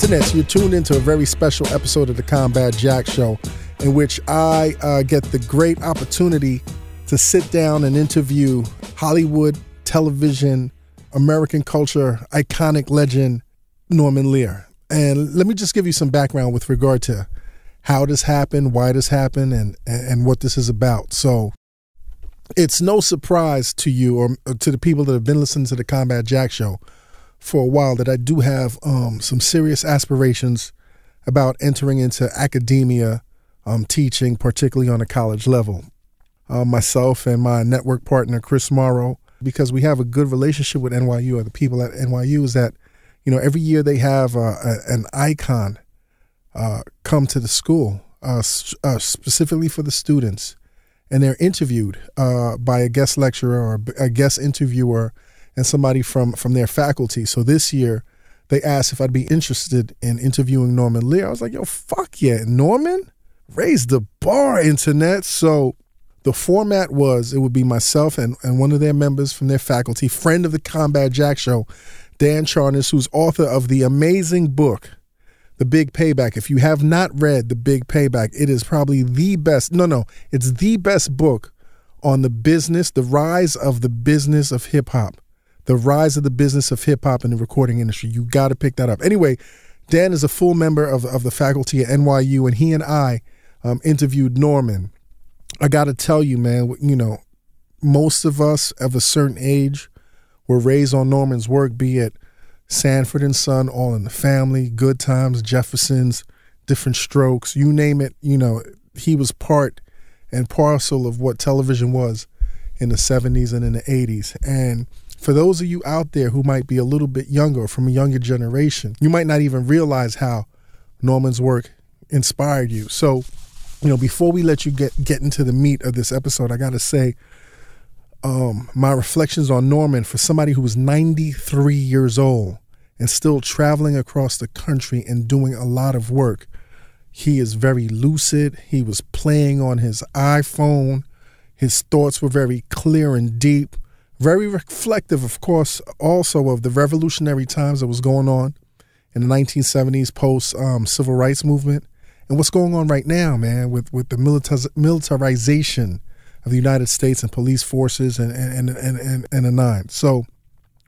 Internet, you're tuned into a very special episode of the Combat Jack Show, in which I uh, get the great opportunity to sit down and interview Hollywood, television, American culture, iconic legend Norman Lear. And let me just give you some background with regard to how this happened, why this happened, and and what this is about. So it's no surprise to you or to the people that have been listening to the Combat Jack Show for a while that I do have um, some serious aspirations about entering into academia, um, teaching, particularly on a college level. Uh, myself and my network partner, Chris Morrow, because we have a good relationship with NYU or the people at NYU, is that, you know, every year they have uh, a, an icon uh, come to the school uh, uh, specifically for the students. And they're interviewed uh, by a guest lecturer or a guest interviewer and somebody from from their faculty. So this year, they asked if I'd be interested in interviewing Norman Lear. I was like, yo, fuck yeah, Norman, raise the bar, internet. So the format was it would be myself and, and one of their members from their faculty, friend of the Combat Jack Show, Dan Charnas, who's author of the amazing book, The Big Payback. If you have not read The Big Payback, it is probably the best. No, no, it's the best book on the business, the rise of the business of hip hop the rise of the business of hip hop in the recording industry. You got to pick that up. Anyway, Dan is a full member of, of the faculty at NYU, and he and I um, interviewed Norman. I got to tell you, man, you know, most of us of a certain age were raised on Norman's work, be it Sanford and Son, All in the Family, Good Times, Jeffersons, Different Strokes, you name it. You know, he was part and parcel of what television was in the 70s and in the 80s. And for those of you out there who might be a little bit younger from a younger generation, you might not even realize how Norman's work inspired you. So, you know, before we let you get get into the meat of this episode, I got to say um, my reflections on Norman for somebody who was 93 years old and still traveling across the country and doing a lot of work. He is very lucid. He was playing on his iPhone. His thoughts were very clear and deep very reflective, of course, also of the revolutionary times that was going on in the 1970s post um, civil rights movement and what's going on right now, man, with, with the militariz- militarization of the United States and police forces and and and and, and a nine. So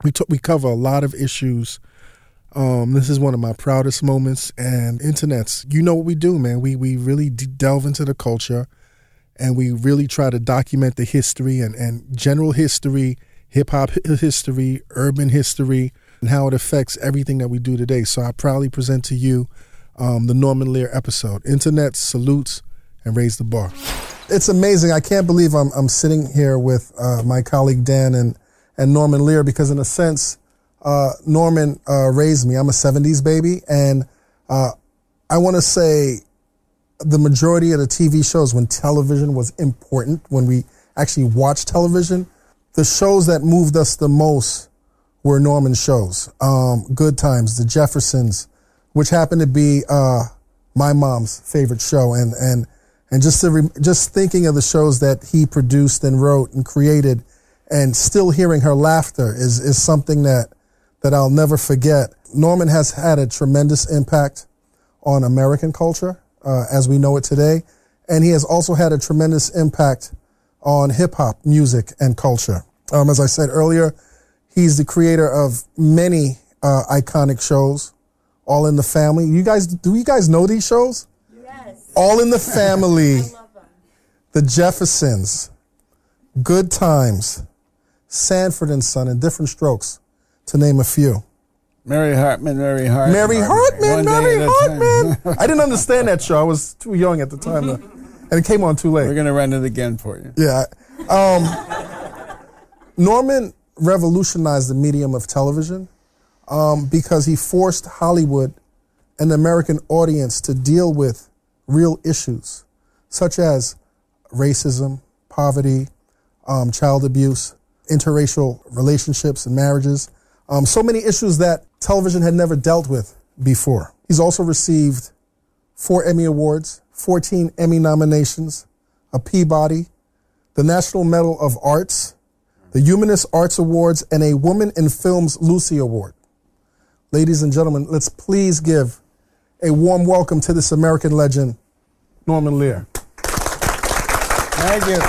we t- we cover a lot of issues. Um, this is one of my proudest moments. And internets, you know what we do, man. We we really delve into the culture and we really try to document the history and, and general history, hip hop history, urban history, and how it affects everything that we do today. So I proudly present to you um, the Norman Lear episode. Internet salutes and raise the bar. It's amazing. I can't believe I'm, I'm sitting here with uh, my colleague Dan and, and Norman Lear because, in a sense, uh, Norman uh, raised me. I'm a 70s baby, and uh, I want to say the majority of the TV shows when television was important, when we actually watched television, the shows that moved us the most were Norman shows. Um, Good Times, The Jeffersons, which happened to be uh, my mom's favorite show, and and and just re- just thinking of the shows that he produced and wrote and created, and still hearing her laughter is is something that that I'll never forget. Norman has had a tremendous impact on American culture uh, as we know it today. And he has also had a tremendous impact on hip hop music and culture. Um, as I said earlier, he's the creator of many uh, iconic shows, All in the Family. You guys, do you guys know these shows? Yes. All in the Family, The Jeffersons, Good Times, Sanford and Son, and Different Strokes, to name a few. Mary Hartman, Mary Hartman. Mary Hartman, Mary Hartman. I didn't understand that show. I was too young at the time, to, and it came on too late. We're gonna run it again for you. Yeah. Um, Norman revolutionized the medium of television um, because he forced Hollywood and the American audience to deal with real issues such as racism, poverty, um, child abuse, interracial relationships and marriages. Um, so many issues that television had never dealt with before. He's also received four Emmy Awards, 14 Emmy nominations, a Peabody, the National Medal of Arts, the Humanist Arts Awards, and a Woman in Film's Lucy Award. Ladies and gentlemen, let's please give a warm welcome to this American legend, Norman Lear. Thank you.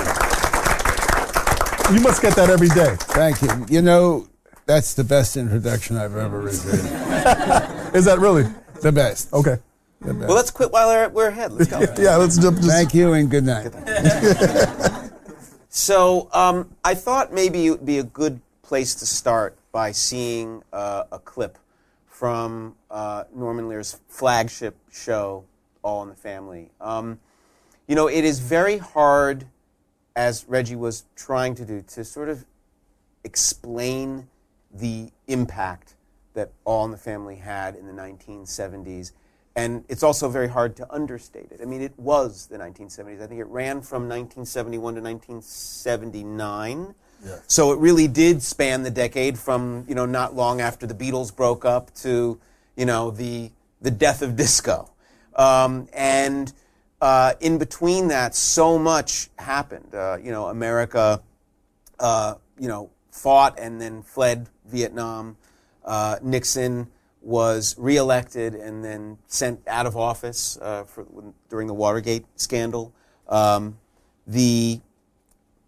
You must get that every day. Thank you. You know, that's the best introduction I've ever received. Is that really? the best. Okay. The best. Well, let's quit while we're- we're ahead. Let's go. Yeah, let's jump. Just, Thank you and good night. So um, I thought maybe it would be a good place to start by seeing uh, a clip from uh, Norman Lear's flagship show, All in the Family. Um, you know, it is very hard, as Reggie was trying to do, to sort of explain the impact that All in the Family had in the 1970s. And it's also very hard to understate it. I mean, it was the 1970s. I think it ran from 1971 to 1979. So it really did span the decade from, you know, not long after the Beatles broke up to, you know, the, the death of disco. Um, and uh, in between that, so much happened. Uh, you know, America uh, you know, fought and then fled Vietnam. Uh, Nixon was reelected and then sent out of office uh, for, during the Watergate scandal. Um, the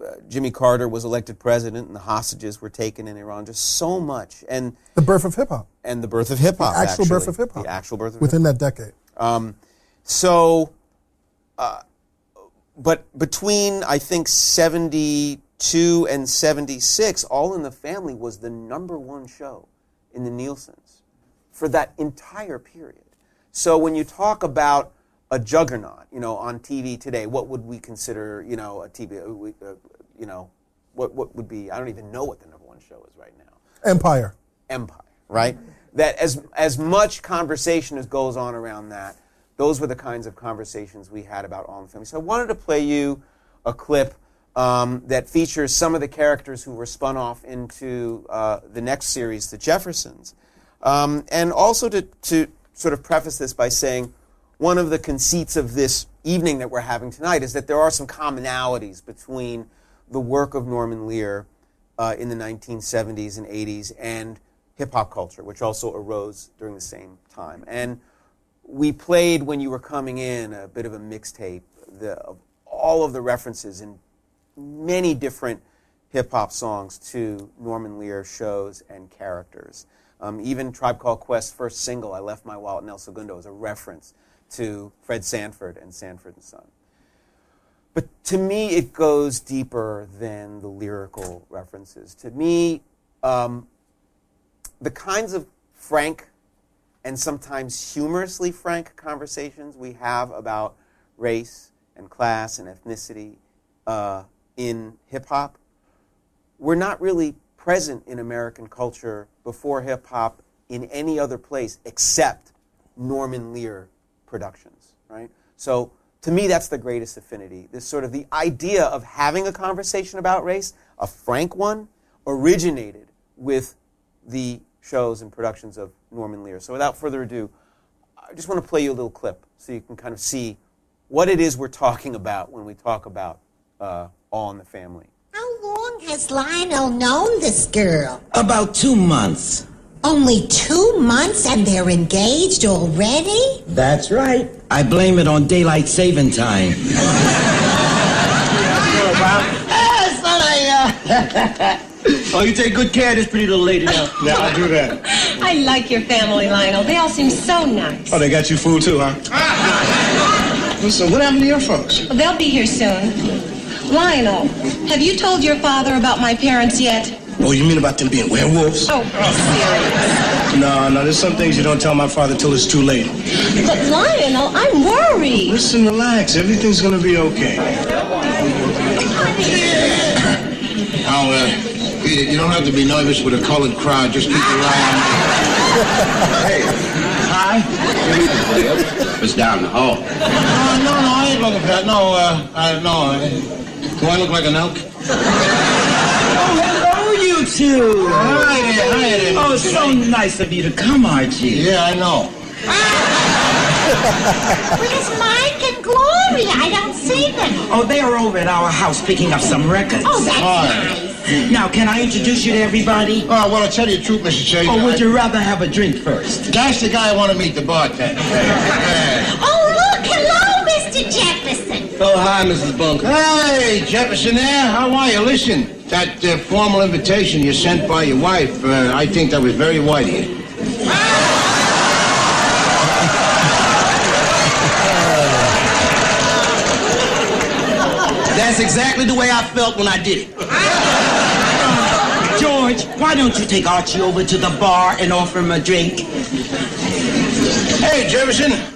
uh, Jimmy Carter was elected president, and the hostages were taken in Iran. Just so much, and the birth of hip hop and the birth of hip hop. Actual birth of hip-hop. The actual birth of within that decade. um, so, uh, but between I think 72 and 76, All in the Family was the number one show in the Nielsen's for that entire period. So when you talk about a juggernaut, you know, on TV today, what would we consider, you know, a TV, uh, uh, you know, what, what would be, I don't even know what the number one show is right now Empire. empire, right? That as as much conversation as goes on around that, those were the kinds of conversations we had about All in the Family. So I wanted to play you a clip um, that features some of the characters who were spun off into uh, the next series, The Jeffersons, um, and also to to sort of preface this by saying one of the conceits of this evening that we're having tonight is that there are some commonalities between the work of Norman Lear uh, in the 1970s and 80s and hip hop culture, which also arose during the same time. And we played when you were coming in a bit of a mixtape of all of the references in many different hip hop songs to Norman Lear shows and characters. Um, even Tribe Called Quest's first single, I Left My Wallet in El Segundo, is a reference to Fred Sanford and Sanford and Son. But to me, it goes deeper than the lyrical references. To me, um, the kinds of frank and sometimes humorously frank conversations we have about race and class and ethnicity uh, in hip hop were not really present in American culture before hip hop in any other place except Norman Lear productions, right? So to me, that's the greatest affinity. This sort of the idea of having a conversation about race, a frank one, originated with the shows and productions of Norman Lear. So without further ado, I just want to play you a little clip so you can kind of see what it is we're talking about when we talk about uh, All in the Family. How long has Lionel known this girl? About two months. Only two months and they're engaged already? That's right. I blame it on daylight saving time. Hey, son, uh, oh, you take good care of this pretty little lady now. Yeah, I'll do that. I like your family, Lionel. They all seem so nice. Oh, they got you food too, huh? Listen, what happened to your folks? Well, they'll be here soon. Lionel, have you told your father about my parents yet? Oh, you mean about them being werewolves? Oh, serious. No, no, there's some things you don't tell my father till it's too late. But Lionel, I'm worried. Listen, relax. Everything's gonna be okay. Now, uh, Peter, you don't have to be nervous with a colored crowd. Just keep your eye on. hey, Hi. it's down the hall. Uh, no, no, I ain't looking for that. No, uh, I, no. Do I look like an elk? Oh, hello, you two. Hi there, hi there. Oh, so nice of you to come, Archie. Yeah, I know. Where's Mike and Gloria? I don't see them. Oh, they are over at our house picking up some records. Oh, that's Hi. nice. Now, can I introduce you to everybody? Oh, well, I'll tell you the truth, Mr. Chase. Or would you rather have a drink first? That's the guy I want to meet, the bartender. Oh, Mr. Jefferson. Oh, hi, Mrs. Bunker. Hey, Jefferson there. How are you? Listen, that uh, formal invitation you sent by your wife, uh, I think that was very white of you. That's exactly the way I felt when I did it. George, why don't you take Archie over to the bar and offer him a drink? Hey, Jefferson.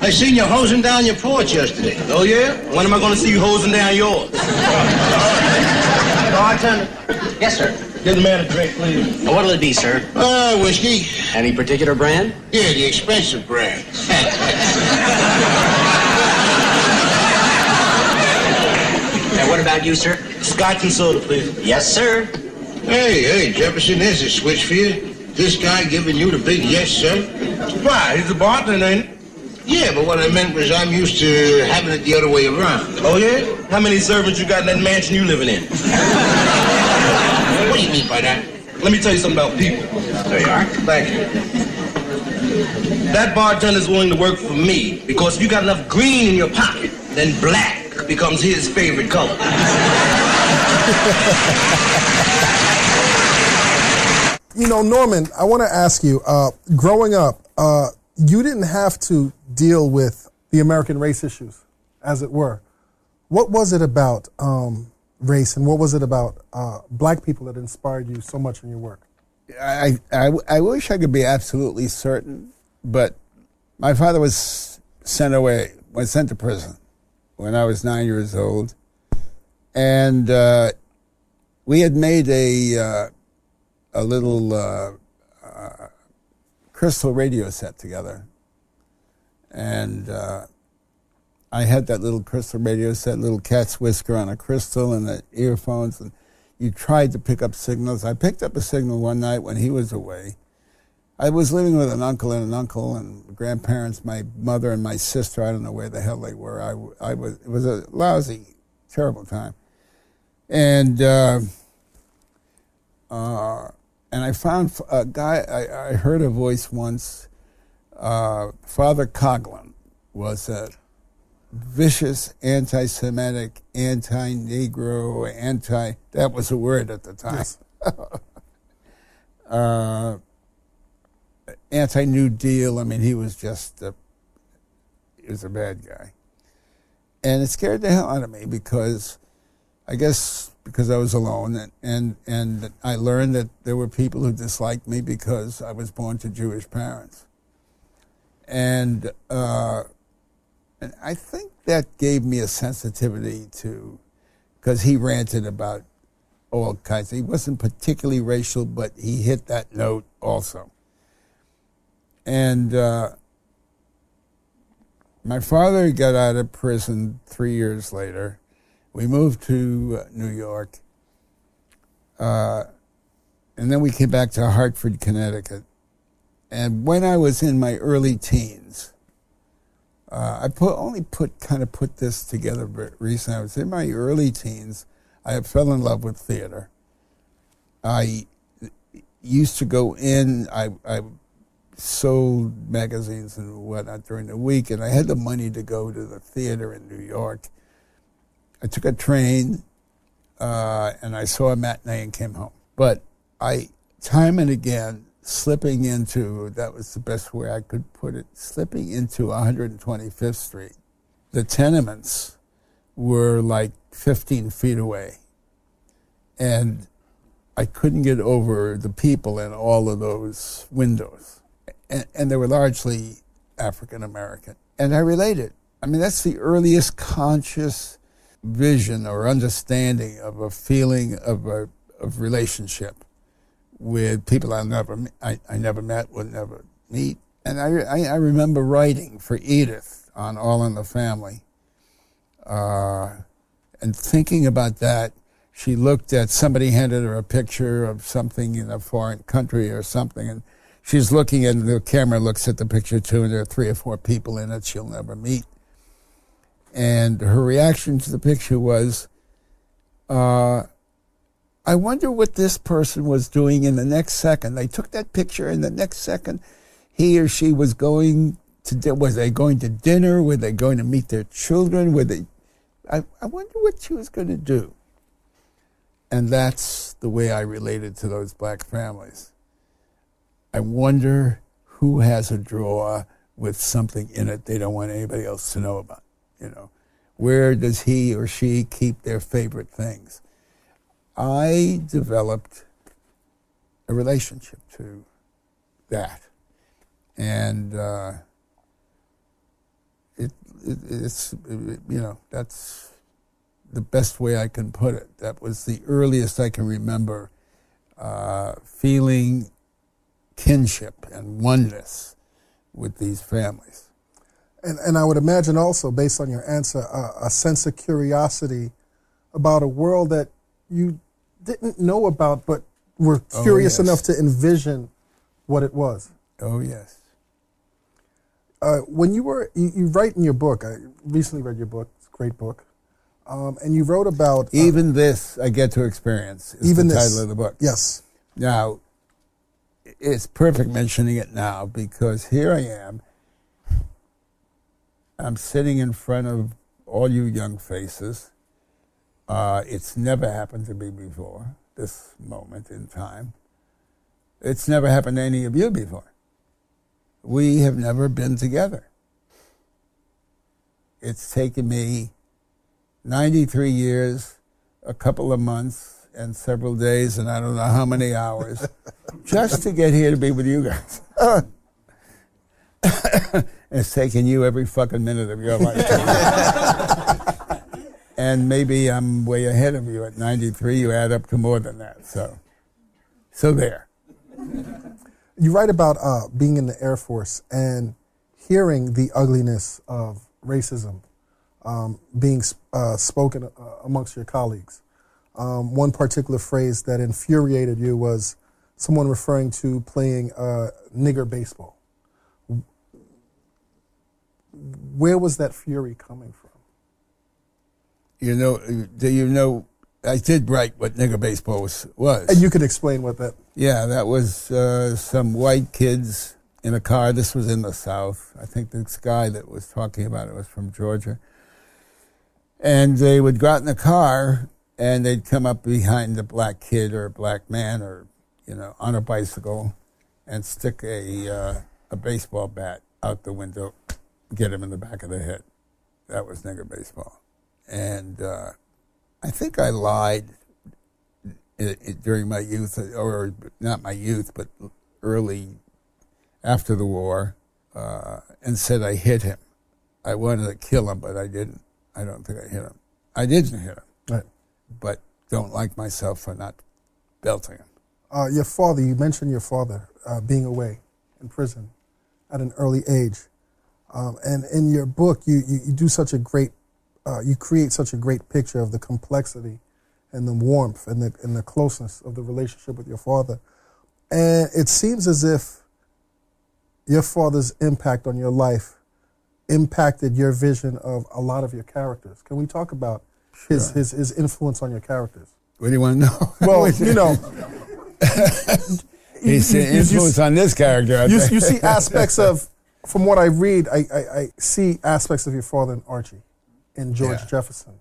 I seen you hosing down your porch yesterday. Oh, yeah? When am I going to see you hosing down yours? Bartender? Yes, sir. Give the man a drink, please. What'll it be, sir? Uh, whiskey. Any particular brand? Yeah, the expensive brand. And what about you, sir? Scotch and soda, please. Yes, sir. hey, hey, Jefferson, there's a switch for you. This guy giving you the big yes, sir. Why? He's a bartender, ain't he? Yeah, but what I meant was I'm used to having it the other way around. Oh, yeah? How many servants you got in that mansion you living in? What do you mean by that? Let me tell you something about people. There you are. Thank you. That bartender's willing to work for me because if you got enough green in your pocket, then black becomes his favorite color. You know, Norman, I want to ask you. Uh, growing up, uh, you didn't have to deal with the American race issues, as it were. What was it about um, race, and what was it about uh, black people that inspired you so much in your work? I, I, I wish I could be absolutely certain, but my father was sent away, was sent to prison when I was nine years old. And uh, we had made a, uh, a little uh, crystal radio set together. And uh, I had that little crystal radio set, little cat's whisker on a crystal and the earphones. And you tried to pick up signals. I picked up a signal one night when he was away. I was living with an uncle and an uncle and grandparents, my mother and my sister. I don't know where the hell they were. I, I was, it was a lousy, terrible time. And, uh, uh, and I found a guy, I, I heard a voice once. Uh, Father Coughlin was a vicious anti Semitic, anti Negro, anti, that was a word at the time. uh, anti New Deal. I mean, he was just a, he was a bad guy. And it scared the hell out of me because I guess because I was alone and, and, and I learned that there were people who disliked me because I was born to Jewish parents. And, uh, and I think that gave me a sensitivity to, because he ranted about all kinds. He wasn't particularly racial, but he hit that note also. And uh, my father got out of prison three years later. We moved to uh, New York. Uh, and then we came back to Hartford, Connecticut. And when I was in my early teens, uh, I put only put kind of put this together recently. I was in my early teens. I fell in love with theater. I used to go in. I, I sold magazines and whatnot during the week, and I had the money to go to the theater in New York. I took a train, uh, and I saw a matinee and came home. But I, time and again, slipping into that was the best way I could put it, slipping into 125th Street. The tenements were like 15 feet away, and I couldn't get over the people in all of those windows and, and they were largely African American. And I related. I mean, that's the earliest conscious vision or understanding of a feeling of a of relationship with people I never I, I never met, would never meet. And I, I, I remember writing for Edith on All in the Family, uh, and thinking about that. She looked at somebody handed her a picture of something in a foreign country or something, and she's looking and the camera looks at the picture too, and there are three or four people in it she'll never meet. And her reaction to the picture was, uh, I wonder what this person was doing in the next second. They took that picture, and the next second, he or she was going to. Was they going to dinner? Were they going to meet their children? Were they? I, I wonder what she was going to do. And that's the way I related to those black families. I wonder who has a drawer with something in it they don't want anybody else to know about. You know, where does he or she keep their favorite things? I developed a relationship to that, and uh, it, it it's you know that's the best way I can put it. That was the earliest I can remember uh, feeling kinship and oneness with these families. And, and I would imagine also, based on your answer, a, a sense of curiosity about a world that you didn't know about, but were Oh, curious yes. enough to envision what it was. Oh yes. Uh, when you were, you, you write in your book, I recently read your book, it's a great book, um, and you wrote about. uh, Even this I get to experience. Is Even the this. title of the book. Yes. Now, it's perfect mentioning it now because here I am. I'm sitting in front of all you young faces. Uh, it's never happened to me before, this moment in time. It's never happened to any of you before. We have never been together. It's taken me 93 years, a couple of months, and several days, and I don't know how many hours, just to get here to be with you guys. it's taking you every fucking minute of your life. and maybe I'm way ahead of you at 93. You add up to more than that. So, so there. You write about uh, being in the Air Force and hearing the ugliness of racism um, being uh, spoken uh, amongst your colleagues. Um, one particular phrase that infuriated you was someone referring to playing uh, nigger baseball. Where was that fury coming from? You know, do you know? I did write what nigger baseball was. was. And you could explain what that. Yeah, that was uh, some white kids in a car. This was in the South. I think this guy that was talking about it was from Georgia. And they would go out in the car and they'd come up behind a black kid or a black man or, you know, on a bicycle and stick a, uh, a baseball bat out the window, get him in the back of the head. That was nigger baseball. And uh, I think I lied i- i- during my youth, or not my youth, but early after the war, uh, and said I hit him. I wanted to kill him, but I didn't. I don't think I hit him. I didn't hit him, Right. but don't like myself for not belting him. Uh, your father, you mentioned your father uh, being away in prison at an early age. Um, and in your book, you, you, you do such a great, uh, you create such a great picture of the complexity and the warmth and the, and the closeness of the relationship with your father. And it seems as if your father's impact on your life impacted your vision of a lot of your characters. Can we talk about his, his, his influence on your characters? What do you want to know? Well, you know, He's you- an you- influence on this character. You, you see aspects of, from what I read, I, I, I see aspects of your father in Archie, in George Yeah. Jefferson,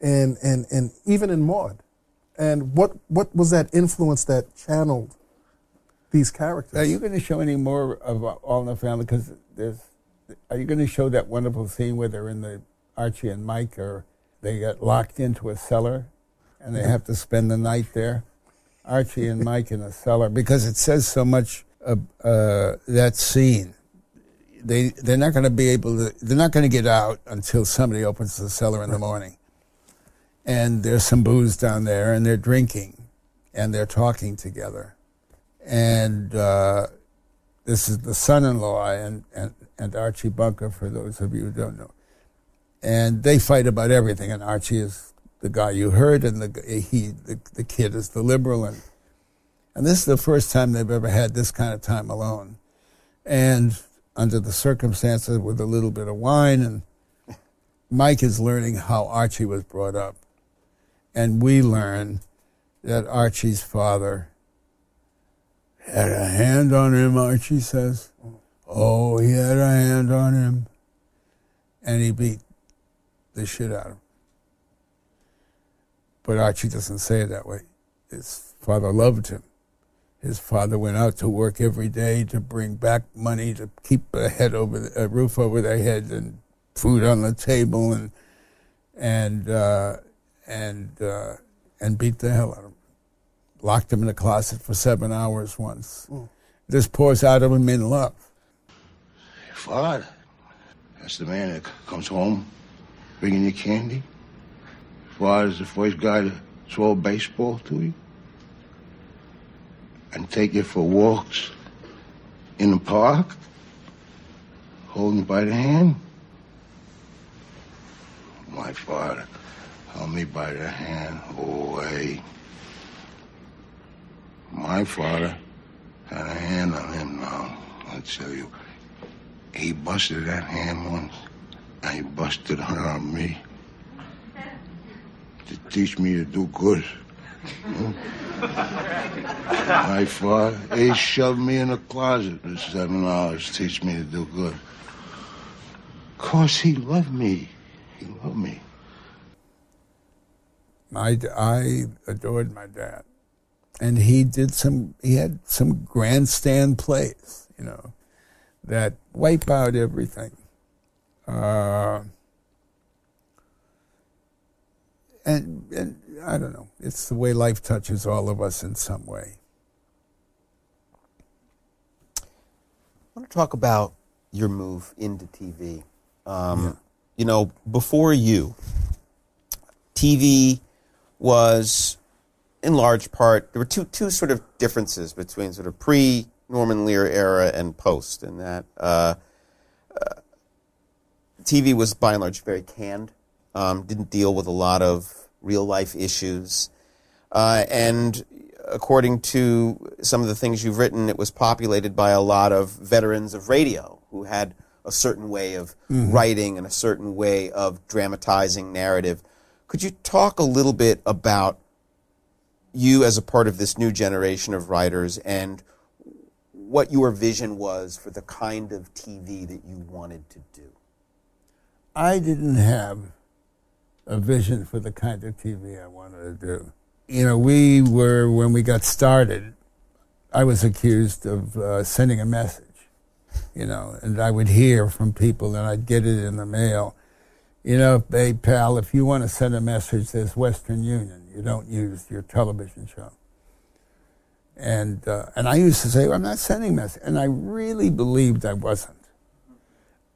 and, and, and even in Maude. And what, what was that influence that channeled these characters? Are you going to show any more of All in the Family? Because there's. Are you going to show that wonderful scene where they're in the Archie and Mike, or they get locked into a cellar, and they have to spend the night there? Archie and Mike in a cellar because it says so much of uh, that scene. They they're not going to be able to. They're not going to get out until somebody opens the cellar in the morning. And there's some booze down there, and they're drinking, and they're talking together and uh, this is the son-in-law and, and, and Archie Bunker, for those of you who don't know. And they fight about everything, and Archie is the guy you heard, and the he the, the kid is the liberal, and and this is the first time they've ever had this kind of time alone, and under the circumstances with a little bit of wine, and Mike is learning how Archie was brought up, and we learn that Archie's father had a hand on him, Archie says. Oh, he had a hand on him. And he beat the shit out of him. But Archie doesn't say it that way. His father loved him. His father went out to work every day to bring back money to keep a head over the, a roof over their head and food on the table and and uh, and uh, and beat the hell out of him. Locked him in a closet for seven hours once. This pours out of him in love. Father, that's the man that comes home bringing you candy. Father's the first guy to throw a baseball to you and take you for walks in the park, holding by the hand. My father held me by the hand away. My father had a hand on him now. I tell you, he busted that hand once, and he busted her on me to teach me to do good. My father, he shoved me in a closet for seven hours, teach me to do good. Of course, he loved me. He loved me. I, I adored my dad. And he did some, he had some grandstand plays, you know, that wipe out everything. Uh, and, and I don't know, it's the way life touches all of us in some way. I want to talk about your move into TV. Um, You know, before you, TV was, in large part, there were two two sort of differences between sort of pre Norman Lear era and post, in that uh, uh, TV was by and large very canned, um, didn't deal with a lot of real life issues, uh, and according to some of the things you've written, it was populated by a lot of veterans of radio who had a certain way of writing and a certain way of dramatizing narrative. Could you talk a little bit about you as a part of this new generation of writers and what your vision was for the kind of TV that you wanted to do? I didn't have a vision for the kind of TV I wanted to do. You know, we were, when we got started, I was accused of uh, sending a message, you know, and I would hear from people and I'd get it in the mail. You know, hey, pal, if you want to send a message, there's Western Union. You don't use your television show. And, uh, and I used to say, well, I'm not sending message. And I really believed I wasn't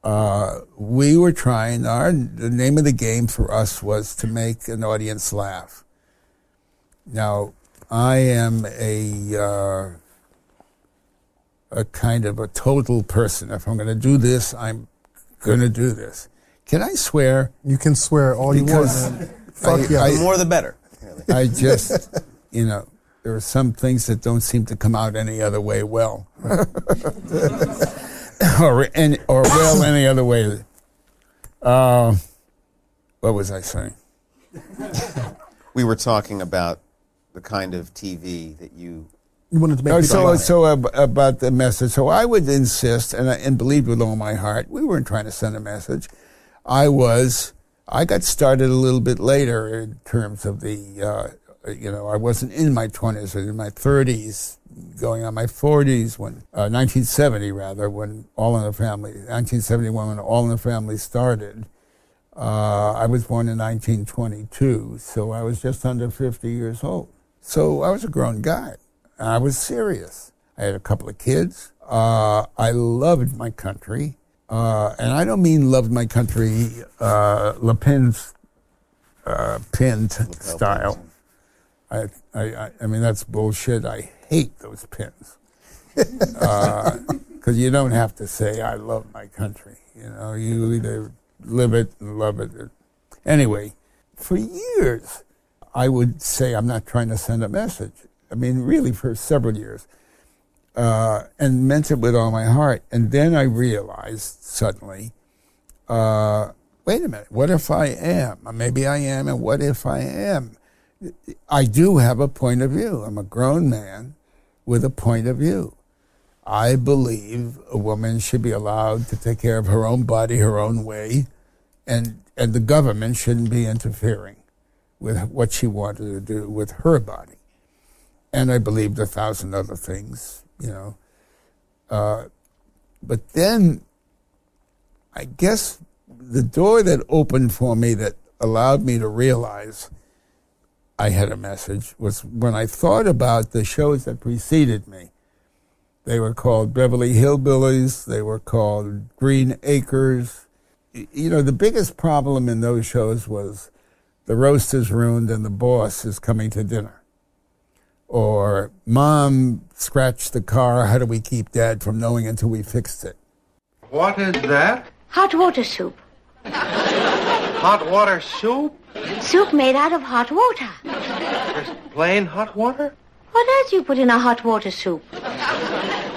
uh, we were trying our the name of the game for us was to make an audience laugh. Now i am a uh, a kind of a total person. If i'm going to do this i'm going to do this. Can i swear? You can swear all you want, Fuck I- yeah. I- The more the better. i just you know there are some things that don't seem to come out any other way well or any, or well any other way uh, what was i saying We were talking about the kind of TV that you you wanted to make Oh, people so so ab- about the message. So I would insist, and I, and believed with all my heart, we weren't trying to send a message. I was. I got started a little bit later in terms of the. Uh, you know, I wasn't in my twenties or in my thirties, going on my forties when uh, 1970 rather when All in the Family 1971 when All in the Family started. Uh, I was born in 1922, so I was just under 50 years old. So I was a grown guy. I was serious. I had a couple of kids. Uh, I loved my country. Uh, and I don't mean loved my country, uh, Le Pen's uh, pinned style. I, I, I- mean, that's bullshit. I hate those pins. Because you don't have to say, I love my country. You know, you either live it and love it. or- Anyway, for years, I would say, I'm not trying to send a message. I mean, really, for several years. Uh, and meant it with all my heart. And then I realized suddenly, uh, wait a minute, what if I am? Maybe I am, and what if I am I do have a point of view. I'm a grown man with a point of view. I believe a woman should be allowed to take care of her own body her own way, and and the government shouldn't be interfering with what she wanted to do with her body. And I believed a thousand other things, you know. Uh, but then, I guess the door that opened for me that allowed me to realize I had a message was when I thought about the shows that preceded me. They were called Beverly Hillbillies. They were called Green Acres. You know, the biggest problem in those shows was the roast is ruined and the boss is coming to dinner. Or mom scratched the car. How do we keep dad from knowing until we fixed it? What is that? Hot water soup. Hot water soup? Soup made out of hot water. Just plain hot water? What else you put in a hot water soup?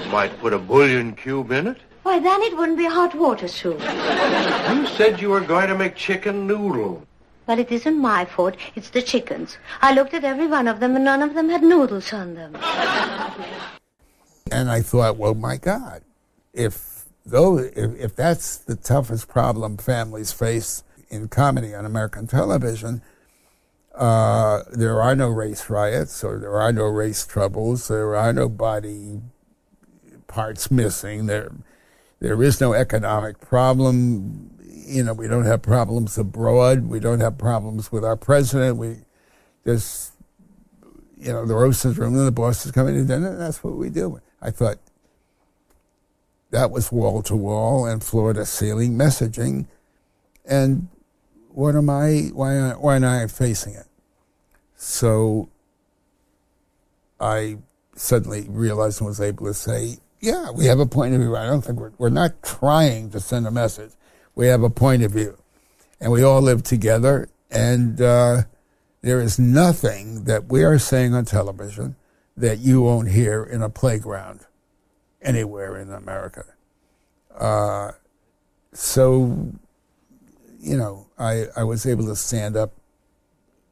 Might put a bouillon cube in it. Why, then it wouldn't be hot water soup. You said you were going to make chicken noodle. Well, it isn't my fault. It's the chickens. I looked at every one of them, and none of them had noodles on them. And I thought, well, my God, if though if, if that's the toughest problem families face in comedy on American television, uh, there are no race riots or there are no race troubles. There are no body parts missing. There, there is no economic problem. You know, we don't have problems abroad. We don't have problems with our president. We just, you know, the roasters room and the boss is coming to dinner. That's what we do. I thought that was wall to wall and floor to ceiling messaging. And what am I, why, why am I facing it? So I suddenly realized and was able to say, yeah, we have a point of view. I don't think we're, we're not trying to send a message. We have a point of view. And we all live together. And uh, there is nothing that we are saying on television that you won't hear in a playground anywhere in America. Uh, so, you know, I, I was able to stand up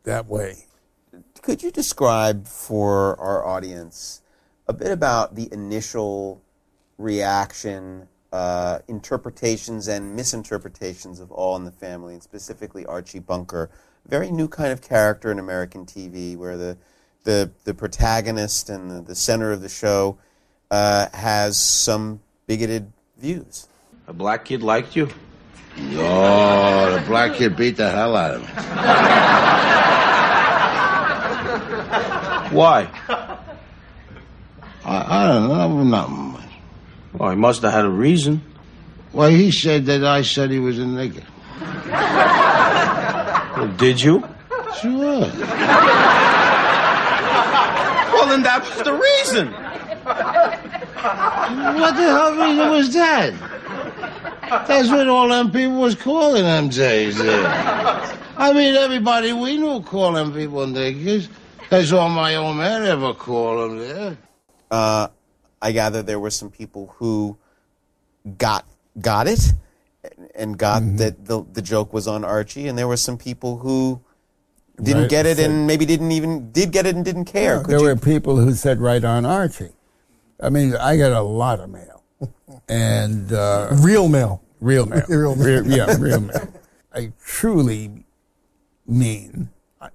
that way. Could you describe for our audience a bit about the initial reaction, uh, interpretations, and misinterpretations of All in the Family, and specifically Archie Bunker? Very new kind of character in American TV where the, the, the protagonist and the, the center of the show uh, has some bigoted views. A black kid liked you? No, the black kid beat the hell out of him. Why? I, I don't know, nothing much. Well, he must have had a reason. Well, he said that I said he was a nigger. Well, did you? Sure. Well, then that was the reason. What the hell reason was that? That's what all them people was calling them days. I mean, everybody we knew called them people niggers. That's all my old man ever called them there. Uh, I gather there were some people who got got it and got that the the joke was on Archie, and there were some people who didn't Right, get it said- and maybe didn't even did get it and didn't care. Yeah, there you- were people who said right on Archie. I mean, I got a lot of mail, and uh, Real mail. real mail, Real mail. Re- yeah, real mail. I truly mean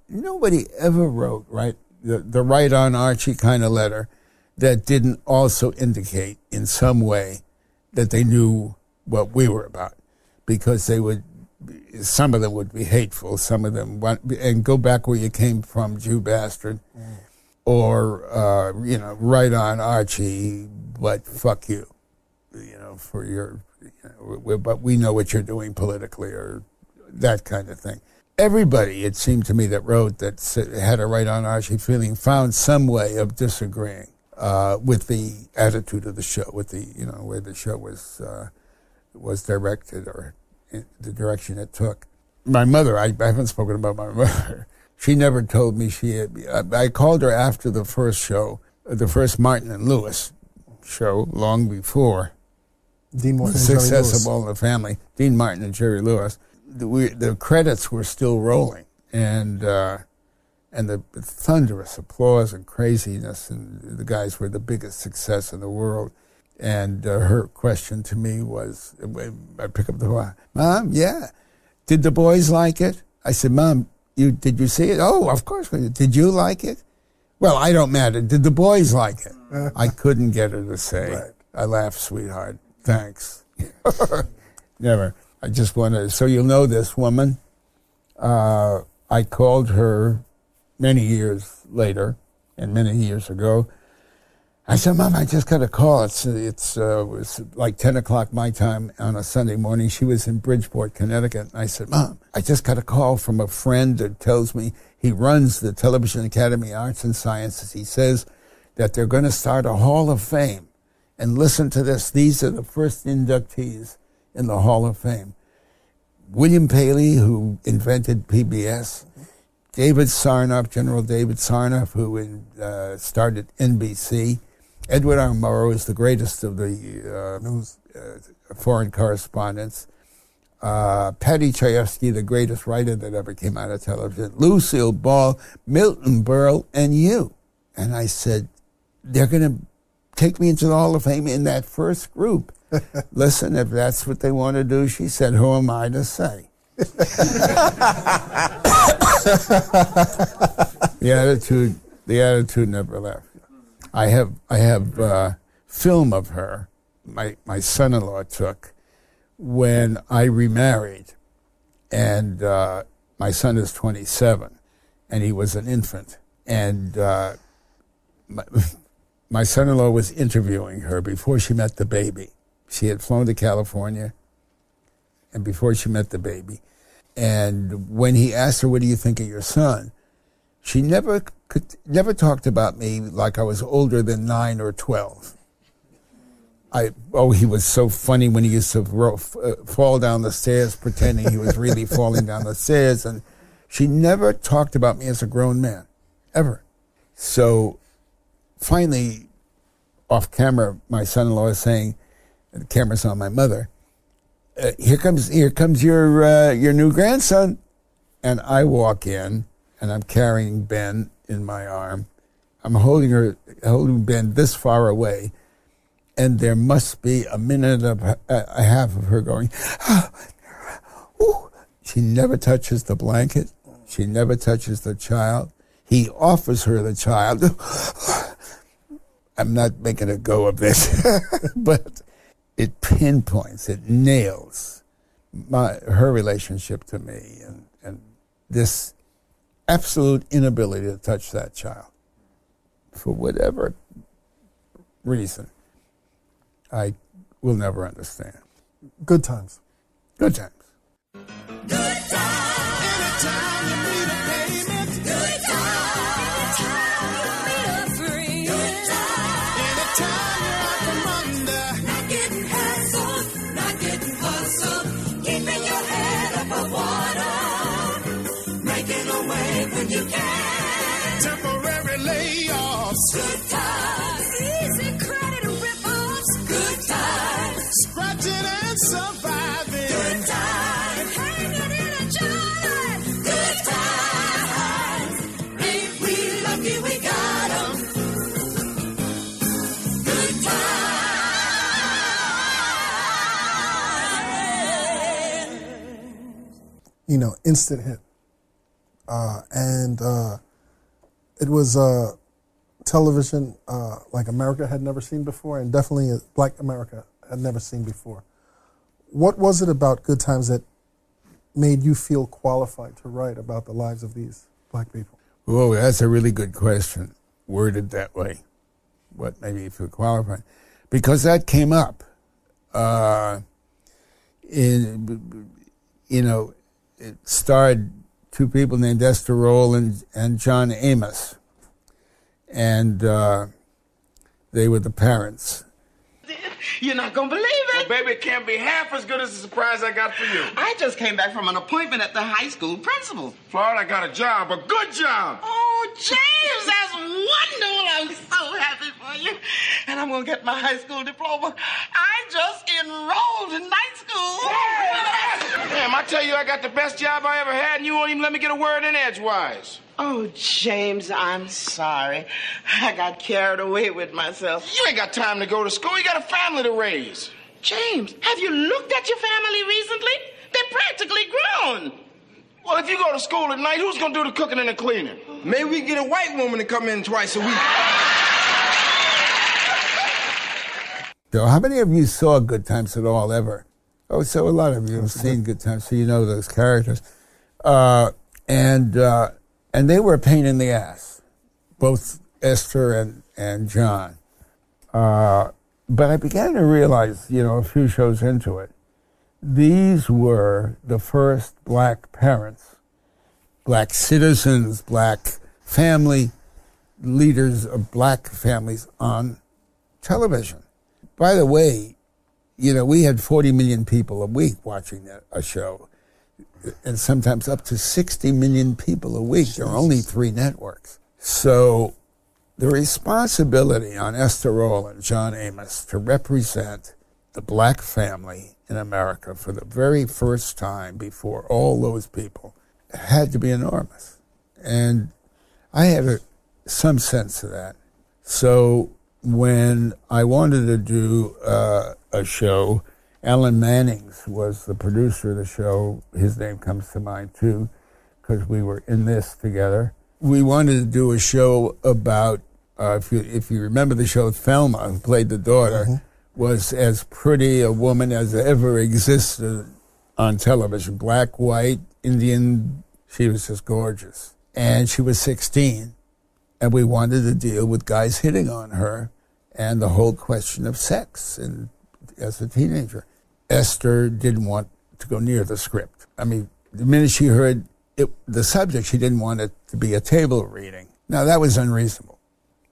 nobody ever wrote right the, the right on Archie kind of letter that didn't also indicate in some way that they knew what we were about, because they would. Some of them would be hateful. Some of them want, and go back where you came from, Jew bastard or uh, you know, right on Archie, but fuck you know, for your, you know, but we know what you're doing politically, or that kind of thing. Everybody, it seemed to me, that wrote that had a right on Archie feeling found some way of disagreeing uh, with the attitude of the show, with the you know where the show was uh, was directed or the direction it took. My mother, I, I haven't spoken about my mother. She never told me she had. I called her after the first show, the first Martin and Lewis show, long before Dean the Martin and Jerry success Lewis. of All in the Family. Dean Martin and Jerry Lewis. The, we, the credits were still rolling, and uh, and the thunderous applause and craziness, and the guys were the biggest success in the world. And uh, her question to me was, I pick up the phone, Mom, yeah, did the boys like it? I said, Mom, you did you see it? Oh, of course. we did. Did you like it? Well, I don't matter. Did the boys like it? I couldn't get her to say. I laughed, sweetheart. Thanks. Never. I just wanted, to. so you'll know this woman. Uh, I called her many years later and many years ago. I said, Mom, I just got a call. It's, it's uh, it was like 10 o'clock my time on a Sunday morning. She was in Bridgeport, Connecticut. And I said, Mom, I just got a call from a friend that tells me he runs the Television Academy Arts and Sciences. He says that they're going to start a Hall of Fame. And listen to this. These are the first inductees in the Hall of Fame. William Paley, who invented PBS, David Sarnoff, General David Sarnoff, who in, uh, started NBC, Edward R. Murrow is the greatest of the uh, news, uh, foreign correspondents. Uh, Paddy Chayefsky, the greatest writer that ever came out of television. Lucille Ball, Milton Berle, and you. And I said, they're going to take me into the Hall of Fame in that first group. Listen, if that's what they want to do, she said, who am I to say? the attitude, the attitude never left. I have, I have uh, film of her. My my son-in-law took when I remarried, and uh, my son is 27, and he was an infant, and uh, my, my son-in-law was interviewing her before she met the baby. She had flown to California, and before she met the baby, and when he asked her, "What do you think of your son?" she never could never talked about me like I was older than nine or twelve. I oh he was so funny when he used to ro- uh, fall down the stairs pretending he was really falling down the stairs, and she never talked about me as a grown man, ever. So finally, off camera, my son-in-law is saying, the camera's on my mother. Uh, here comes here comes your uh, your new grandson, and I walk in, and I'm carrying Ben in my arm. I'm holding her, holding Ben this far away, and there must be a minute of a, a half of her going. She never touches the blanket. She never touches the child. He offers her the child. I'm not making a go of this, but it pinpoints, it nails my her relationship to me, and and this absolute inability to touch that child for whatever reason. I will never understand. Good times. Good times. Temporary you know, instant hit. Uh, and uh, it was uh, television uh, like America had never seen before, and definitely uh, Black America had never seen before. What was it about Good Times that made you feel qualified to write about the lives of these black people? Whoa, that's a really good question, worded that way. What made me feel qualified? Because that came up. Uh, in, you know, it starred two people named Esther Rolle and, and John Amos. And uh, they were the parents. You're not gonna believe it. Well, baby, it can't be half as good as the surprise I got for you. I just came back from an appointment at the high school principal. Florida, I got a job, a good job. Oh, James, that's wonderful. I'm so happy for you. And I'm gonna get my high school diploma. I just enrolled in night school. Damn, I tell you, I got the best job I ever had, and you won't even let me get a word in edgewise. Oh, James, I'm sorry. I got carried away with myself. You ain't got time to go to school. You got a family to raise. James, have you looked at your family recently? They're practically grown. Well, if you go to school at night, who's gonna do the cooking and the cleaning? Maybe we get a white woman to come in twice a week. So, how many of you saw Good Times at all ever? Oh, so a lot of you have seen Good Times, so you know those characters. Uh, and uh, and they were a pain in the ass, both Esther and and John. Uh, but I began to realize, you know, a few shows into it, these were the first black parents, black citizens, black family leaders of black families on television. By the way, you know, we had 40 million people a week watching a, show, and sometimes up to 60 million people a week. There are only three networks. So the responsibility on Esther Rolle and John Amos to represent the black family in America for the very first time before all those people had to be enormous. And I had a, some sense of that. So when I wanted to do uh, a show, Allan Manings was the producer of the show. His name comes to mind too, because we were in this together. We wanted to do a show about, uh, if, you, if you remember the show, Thelma, who played the daughter, was as pretty a woman as ever existed on television. Black, white, Indian, she was just gorgeous. And she was 16 and we wanted to deal with guys hitting on her and the whole question of sex and as a teenager. Esther didn't want to go near the script. I mean, the minute she heard it, the subject, she didn't want it to be a table reading. Now, that was unreasonable,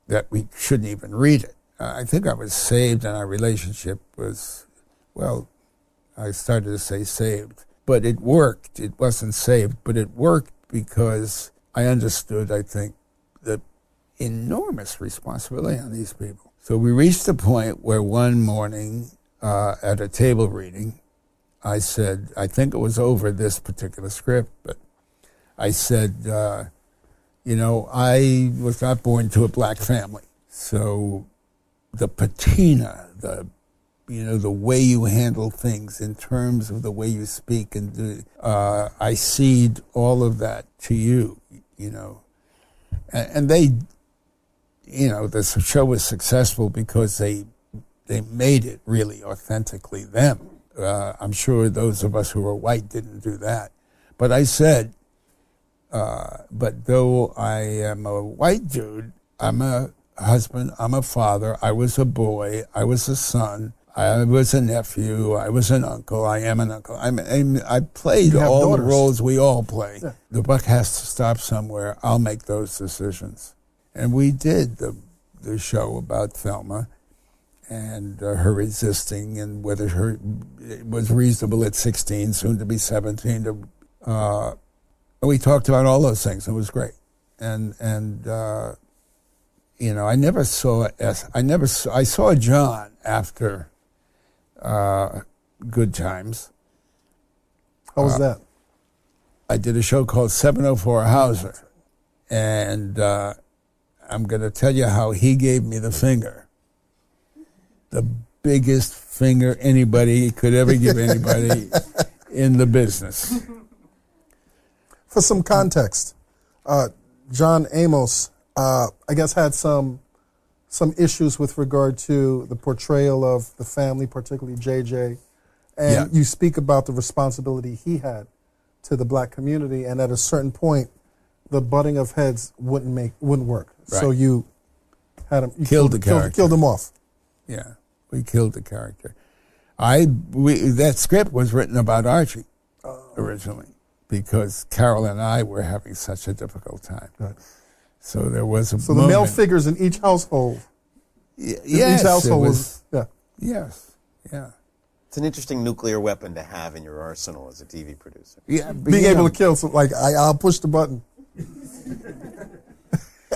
that we shouldn't even read it. I think I was saved and our relationship was, well, I started to say saved, but it worked. It wasn't saved, but it worked because I understood, I think, the enormous responsibility on these people. So we reached a point where one morning uh, at a table reading, I said, I think it was over this particular script, but I said, uh, you know, I was not born to a black family. So the patina, the you know the way you handle things in terms of the way you speak and do, uh, I cede all of that to you. You know, and, and they, you know, the show was successful because they they made it really authentically them. Uh, I'm sure those of us who were white didn't do that, but I said, uh, but though I am a white dude, I'm a husband, I'm a father, I was a boy, I was a son, I was a nephew, I was an uncle, I am an uncle. I'm, I'm, I played all daughters. the roles we all play. Yeah. The buck has to stop somewhere. I'll make those decisions. And we did the, the show about Thelma and uh, her resisting and whether her it was reasonable at 16, soon to be 17. To, uh, we talked about all those things. It was great. And, and, uh, you know, I never saw S. I never saw, I saw John after uh, Good Times. How was Uh, that? I did a show called 704 Hauser, and uh, I'm going to tell you how he gave me the finger. The biggest finger anybody could ever give anybody in the business. For some context, uh, John Amos, uh, I guess, had some some issues with regard to the portrayal of the family, particularly JJ. And Yeah. you speak about the responsibility he had to the black community, and at a certain point, the butting of heads wouldn't make wouldn't work. So you had him you Killed the character. killed him off. Yeah, we killed the character. I we, that script was written about Archie oh. originally because Carroll and I were having such a difficult time. So there was a So the male figures in each household, Y- yes, each household it was, yeah. Yes, yeah. It's an interesting nuclear weapon to have in your arsenal as a TV producer. Yeah, being able to kill. So like I, I'll push the button.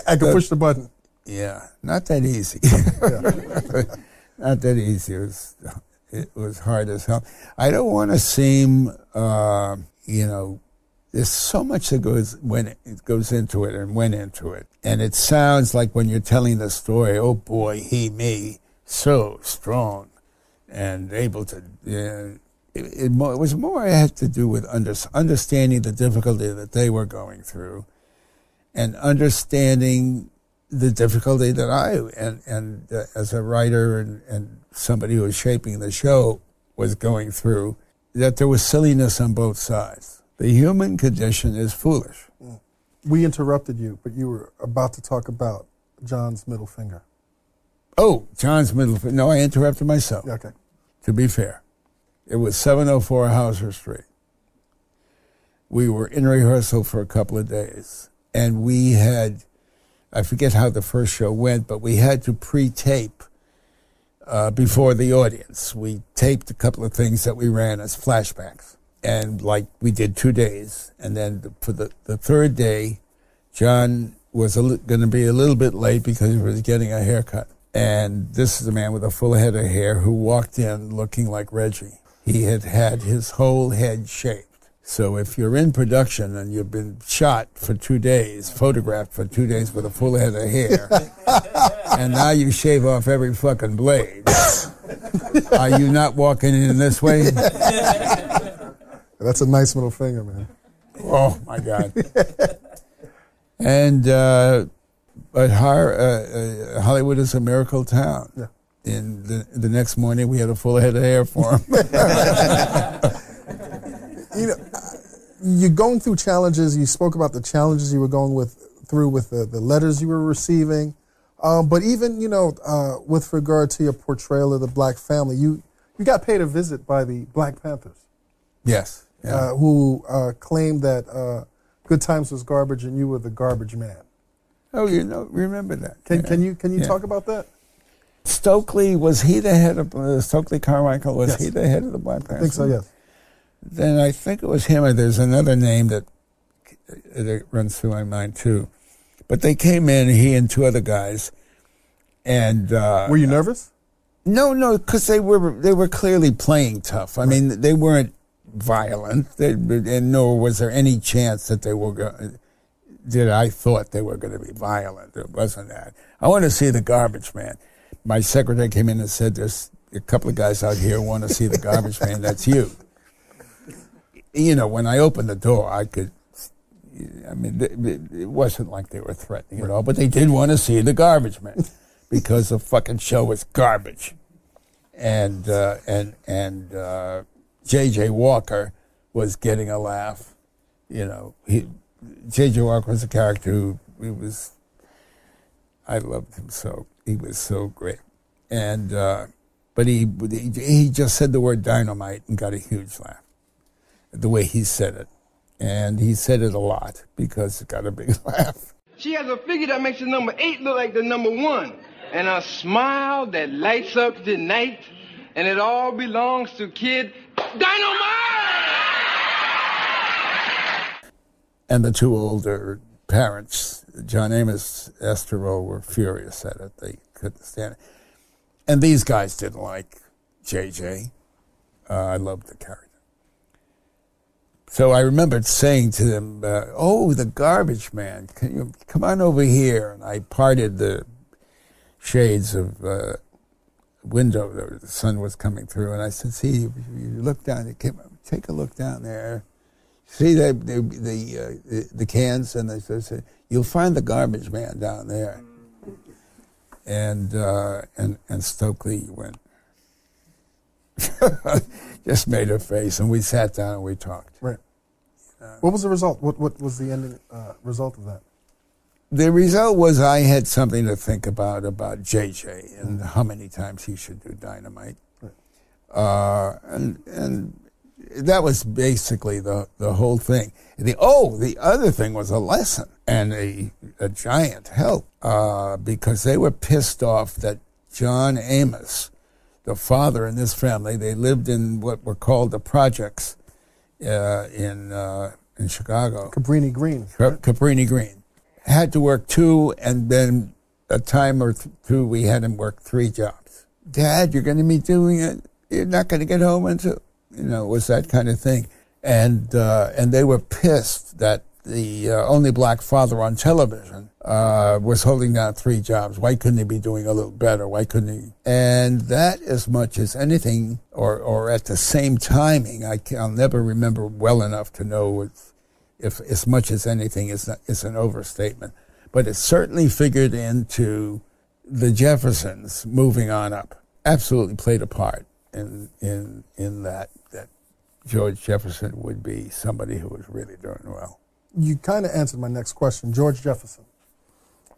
I can The- push the button. Yeah, not that easy. not that easy. It was it was hard as hell. I don't want to seem, uh, you know, there's so much that goes when it goes into it and went into it, and it sounds like when you're telling the story, oh boy, he, me, so strong and able to. Uh, it, it, it was more it had to do with under, understanding the difficulty that they were going through, and understanding the difficulty that I and and uh, as a writer and, and somebody who was shaping the show was going through. That there was silliness on both sides. The human condition is foolish. We interrupted you, but you were about to talk about John's middle finger. Oh, John's middle. finger. No, I interrupted myself. Okay. To be fair, it was 704 Hauser Street. We were in rehearsal for a couple of days, and we had, I forget how the first show went, but we had to pre tape uh, before the audience. We taped a couple of things that we ran as flashbacks. And like we did two days. And then for the, the third day, John was li- going to be a little bit late because he was getting a haircut. And this is a man with a full head of hair who walked in looking like Reggie. He had had his whole head shaved. So if you're in production and you've been shot for two days, photographed for two days with a full head of hair, and now you shave off every fucking blade, are you not walking in this way? That's a nice middle finger, man. Oh my God! and uh, but Har- uh, uh, Hollywood is a miracle town. Yeah. In the the next morning, we had a full head of hair for him. you know, you're going through challenges. You spoke about the challenges you were going with through with the, the letters you were receiving, um, but even you know, uh, with regard to your portrayal of the black family, you you got paid a visit by the Black Panthers, yes. Yeah. uh, who uh, claimed that uh, Good Times was garbage and you were the garbage man. oh, you know, remember that? Can Yeah. can you can you Yeah. talk about that? Stokely was he the head of uh, Stokely Carmichael? Was Yes. he the head of the Black Panthers? I think so. Yes. Then I think it was him, or there's another name that, that runs through my mind too. But they came in, he and two other guys, and uh, Were you nervous? no, no, because they were they were clearly playing tough. I mean, they weren't violent, and nor was there any chance that they were going. That I thought they were going to be violent. It wasn't that. I want to see the garbage man. My secretary came in and said, "There's a couple of guys out here want to see the garbage man. That's you." You know, when I opened the door, I could. I mean, it wasn't like they were threatening at all, but they did want to see the garbage man because the fucking show was garbage and uh, and and uh, J.J. Walker was getting a laugh. You know, J.J. Walker was a character who he was. I loved him so. He was so great, and uh, but he he he just said the word dynamite and got a huge laugh. The way he said it, and he said it a lot because it got a big laugh. She has a figure that makes the number eight look like the number one, and a smile that lights up the night, and it all belongs to Kid Dynamite! And the two older parents, John Amos, Esther Rolle, were furious at it. They couldn't stand it. And these guys didn't like JJ. Uh, I loved the character. So I remembered saying to them, uh, "Oh, the garbage man! Can you come on over here?" And I parted the shades of uh, window. The sun was coming through, and I said, "See, you look down. Came, take a look down there. See the the the, uh, the, the cans, and they said, you'll find the garbage man down there." And uh, and and Stokely went, just made a face, and we sat down and we talked. Right. What was the result? What what was the ending uh, result of that? The result was I had something to think about about JJ and how many times he should do dynamite, uh, and and that was basically the the whole thing. The oh, the other thing was a lesson and a a giant help uh, because they were pissed off that John Amos, the father in this family, they lived in what were called the projects uh, in uh, in Chicago. Cabrini Green. Ca- Cabrini Green. Had to work two, and then a time or th- two we had him work three jobs. Dad, you're going to be doing it. you're not going to get home until you know it was that kind of thing, and uh, and they were pissed that the uh, only black father on television uh, was holding down three jobs. Why couldn't he be doing a little better? Why couldn't he? And that, as much as anything, or or at the same timing, I can, I'll never remember well enough to know if, if as much as anything is is an overstatement, but it certainly figured into the Jeffersons moving on up. Absolutely played a part in in in that that George Jefferson would be somebody who was really doing well. You kind of answered my next question, George Jefferson.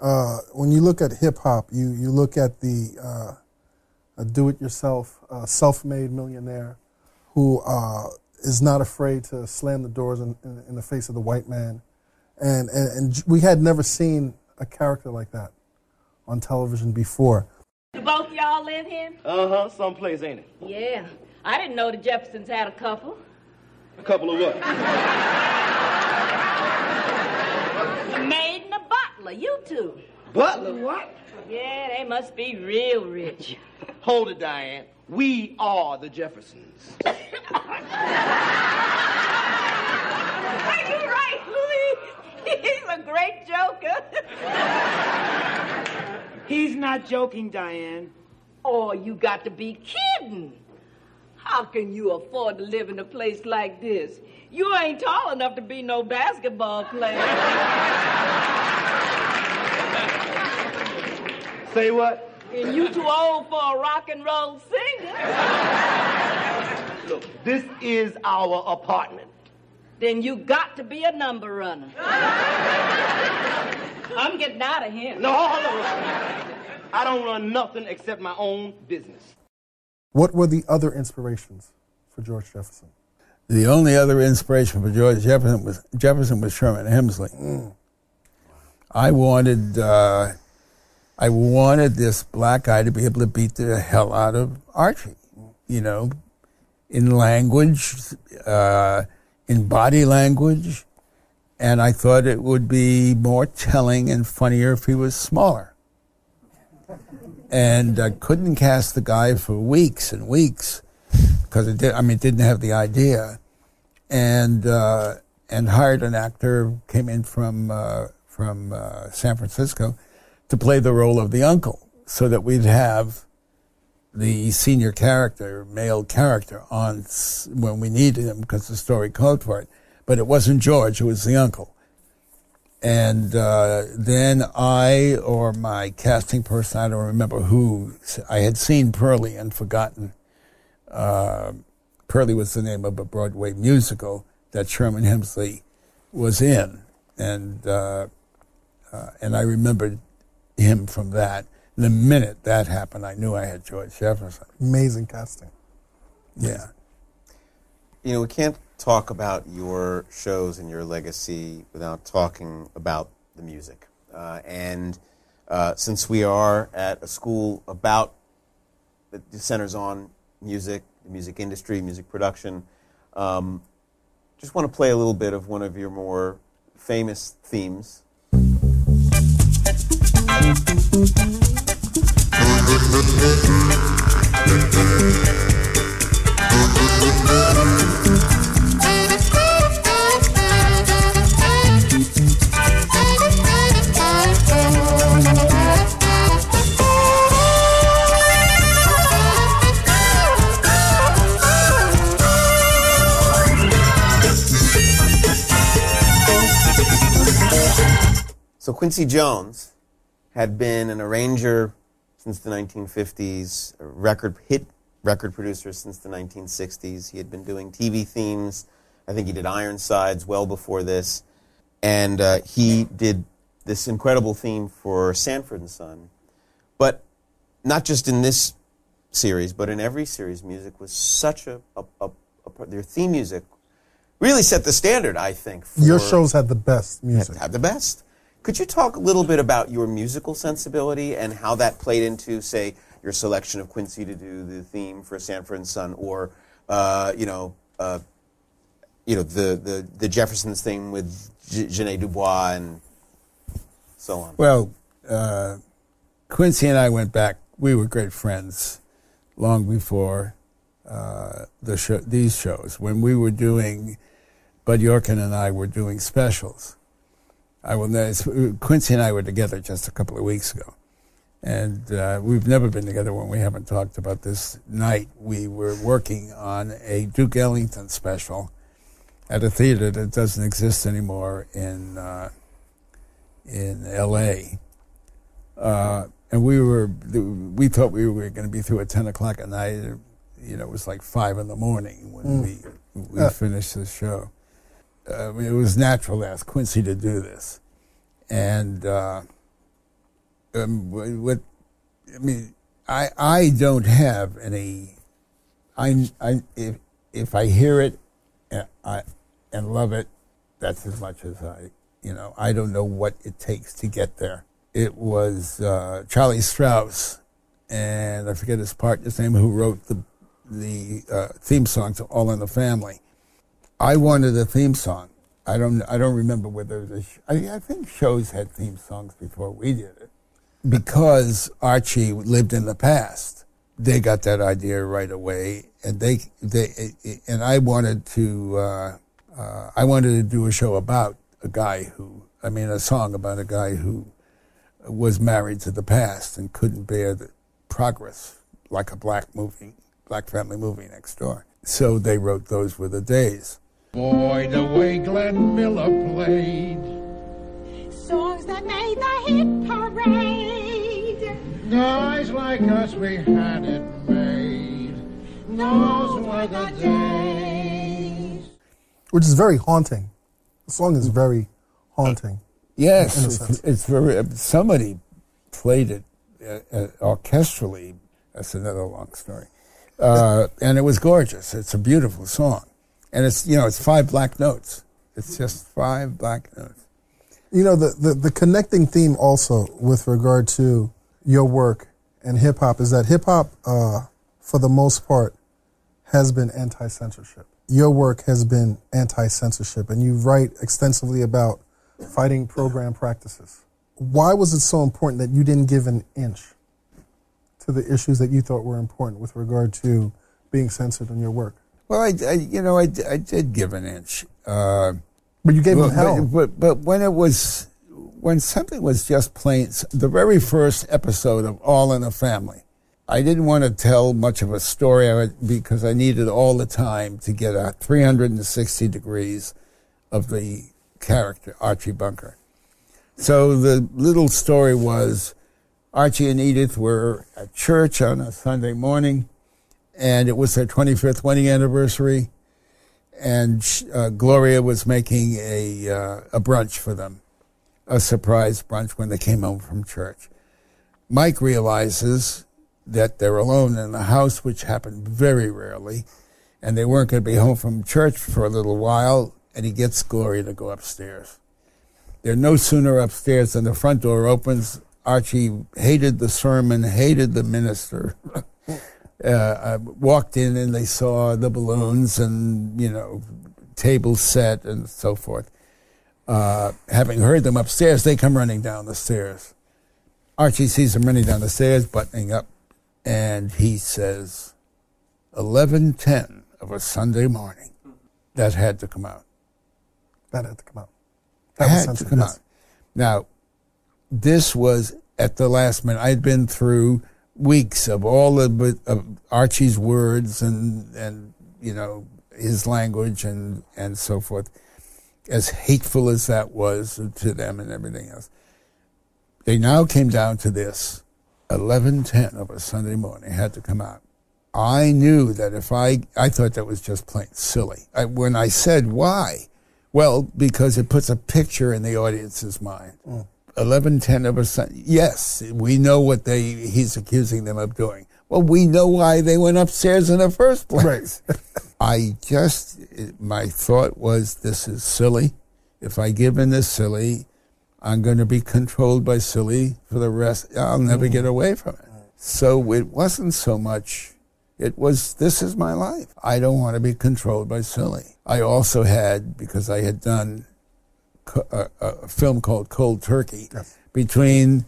Uh, when you look at hip hop, you you look at the uh, a do-it-yourself, uh, self-made millionaire who uh, is not afraid to slam the doors in, in, in the face of the white man, and, and and we had never seen a character like that on television before. Do both y'all live here? Uh huh. Someplace, ain't it? Yeah. I didn't know the Jeffersons had a couple. A couple of what? A maid and a butler, you two. Butler, what? Yeah, they must be real rich. Hold it, Diane. We are the Jeffersons. Are you right, Louis? He's a great joker. He's not joking, Diane. Oh, you got to be kidding. How can you afford to live in a place like this? You ain't tall enough to be no basketball player. Say what? And you too old for a rock and roll singer. Look, this is our apartment. Then you got to be a number runner. I'm getting out of here. No, hold on. I don't run nothing except my own business. What were the other inspirations for George Jefferson? The only other inspiration for George Jefferson was Jefferson was Sherman Hemsley. I wanted uh, I wanted this black guy to be able to beat the hell out of Archie, you know, in language, uh, in body language, and I thought it would be more telling and funnier if he was smaller. And I couldn't cast the guy for weeks and weeks because it did. I mean, didn't have the idea, and uh, and hired an actor came in from uh, from uh, San Francisco to play the role of the uncle, so that we'd have the senior character, male character, on when we needed him because the story called for it. But it wasn't George; it was the uncle. And uh, then I or my casting person, I don't remember who, I had seen Purlie and forgotten. Uh, Purlie was the name of a Broadway musical that Sherman Hemsley was in, and uh, uh, and I remembered him from that. The minute that happened, I knew I had George Jefferson. Amazing casting. Yeah. You know, we can't talk about your shows and your legacy without talking about the music. Uh, and uh, since we are at a school about that centers on music, the music industry, music production, um, just want to play a little bit of one of your more famous themes. So Quincy Jones had been an arranger since the 1950s, a record hit record producer since the 1960s. He had been doing TV themes. I think he did Ironsides well before this, and uh, he did this incredible theme for Sanford and Son. But not just in this series, but in every series, music was such a, a, a, a their theme music really set the standard. I think for Your shows had the best music. had the best. Could you talk a little bit about your musical sensibility and how that played into, say, your selection of Quincy to do the theme for Sanford and Son, or uh, you know, uh, you know, the, the the Jeffersons thing with J- Dubois and so on. Well, uh, Quincy and I went back. We were great friends long before uh, the show, these shows when we were doing. Bud Yorkin and I were doing specials. I will. Quincy and I were together just a couple of weeks ago, and uh, we've never been together when we haven't talked about this night. We were working on a Duke Ellington special at a theater that doesn't exist anymore in uh, in L.A. Uh, and we were we thought we were going to be through at ten o'clock at night. You know, it was like five in the morning when Mm. we we Uh. finished the show. Uh, it was natural to ask Quincy to do this, and uh, um, what I mean, I I don't have any. I I if if I hear it, and I and love it, that's as much as I you know. I don't know what it takes to get there. It was uh, Charlie Strouse, and I forget his partner's name, who wrote the the uh, theme song to All in the Family. I wanted a theme song. I don't. I don't remember whether the. Sh- I, I think shows had theme songs before we did it, because Archie lived in the past. They got that idea right away, and they they and I wanted to. Uh, uh, I wanted to do a show about a guy who. I mean, a song about a guy who was married to the past and couldn't bear the progress, like a black movie, black family movie next door. So they wrote "Those Were the Days." Boy, the way Glenn Miller played. Songs that made the hit parade. Guys like us, we had it made. Those were the days. which is very haunting. The song is very haunting. Yes, in a it's, sense. it's very. Somebody played it uh, uh, orchestrally. That's another long story, uh, and it was gorgeous. It's a beautiful song, and it's you know it's five black notes. It's just five black notes. You know, the, the, the connecting theme also with regard to your work and hip hop is that hip hop, uh, for the most part, has been anti censorship. Your work has been anti censorship, and you write extensively about fighting program practices. Why was it so important that you didn't give an inch to the issues that you thought were important with regard to being censored in your work? Well, I, I you know I, I did give an inch. Uh, But you gave but, them hell. But, but but when it was when something was just plain the very first episode of All in the Family, I didn't want to tell much of a story because I needed all the time to get a 360 degrees of the character Archie Bunker. So the little story was Archie and Edith were at church on a Sunday morning, and it was their 25th wedding anniversary and uh, Gloria was making a uh, a brunch for them, a surprise brunch when they came home from church. Mike realizes that they're alone in the house, which happened very rarely, and they weren't going to be home from church for a little while, and he gets Gloria to go upstairs. They're no sooner upstairs than the front door opens. Archie hated the sermon, hated the minister. uh, uh, walked in and they saw the balloons and you know tables set and so forth. Uh, having heard them upstairs, they come running down the stairs. Archie sees them running down the stairs, buttoning up, and he says, "Eleven ten of a Sunday morning." That had to come out. That had to come out. That That had to come out. Now, this was at the last minute. I'd been through weeks of all of, of Archie's words and and you know his language and and so forth, as hateful as that was to them and everything else. They now came down to this. Eleven ten of a Sunday morning had to come out. I knew that if I, I thought that was just plain silly. I, when I said why, well, because it puts a picture in the audience's mind. Mm. Eleven ten of a Sunday. Yes, we know what they he's accusing them of doing. Well, we know why they went upstairs in the first place. I just, my thought was, this is silly. If I give in this silly, I'm going to be controlled by silly for the rest. I'll never get mm. away from it. So it wasn't so much, it was, this is my life. I don't want to be controlled by silly. I also had, because I had done a, a film called Cold Turkey, between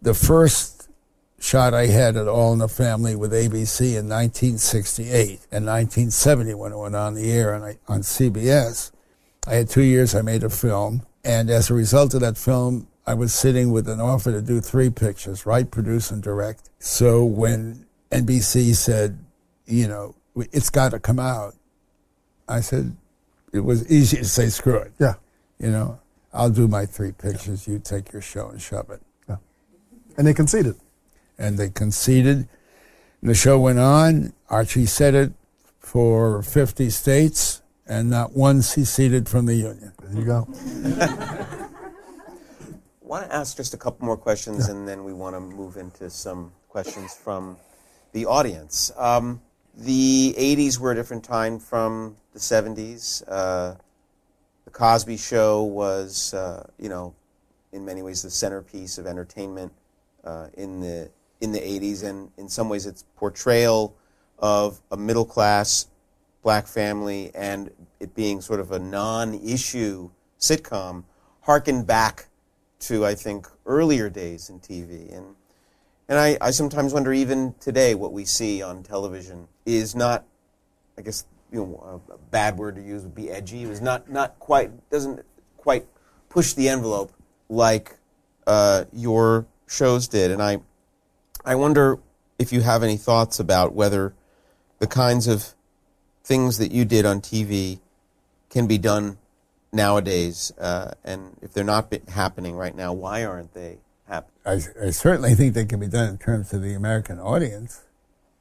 the first shot I had at All in the Family with ABC in 1968 and 1970 when it went on the air on, on CBS. I had two years, I made a film. And as a result of that film, I was sitting with an offer to do three pictures, write, produce, and direct. So when NBC said, you know, it's got to come out, I said, it was easy to say, screw it. Yeah. You know, I'll do my three pictures. You take your show and shove it. Yeah. And they conceded. And they conceded. And the show went on. Archie said it for 50 states, and not one seceded from the union. There you go. want to ask just a couple more questions, and then we want to move into some questions from the audience. Um, the 80s were a different time from the 70s. Uh, the Cosby Show was, uh, you know, in many ways the centerpiece of entertainment uh, in the in the 80s, and in some ways its portrayal of a middle class black family and it being sort of a non-issue sitcom harkened back to I think earlier days in TV and and I, I sometimes wonder even today what we see on television is not I guess you know a bad word to use would be edgy it was not not quite doesn't quite push the envelope like uh, your shows did and I I wonder if you have any thoughts about whether the kinds of things that you did on TV can be done nowadays, uh, and if they're not happening right now, why aren't they happening? I, I certainly think they can be done in terms of the American audience.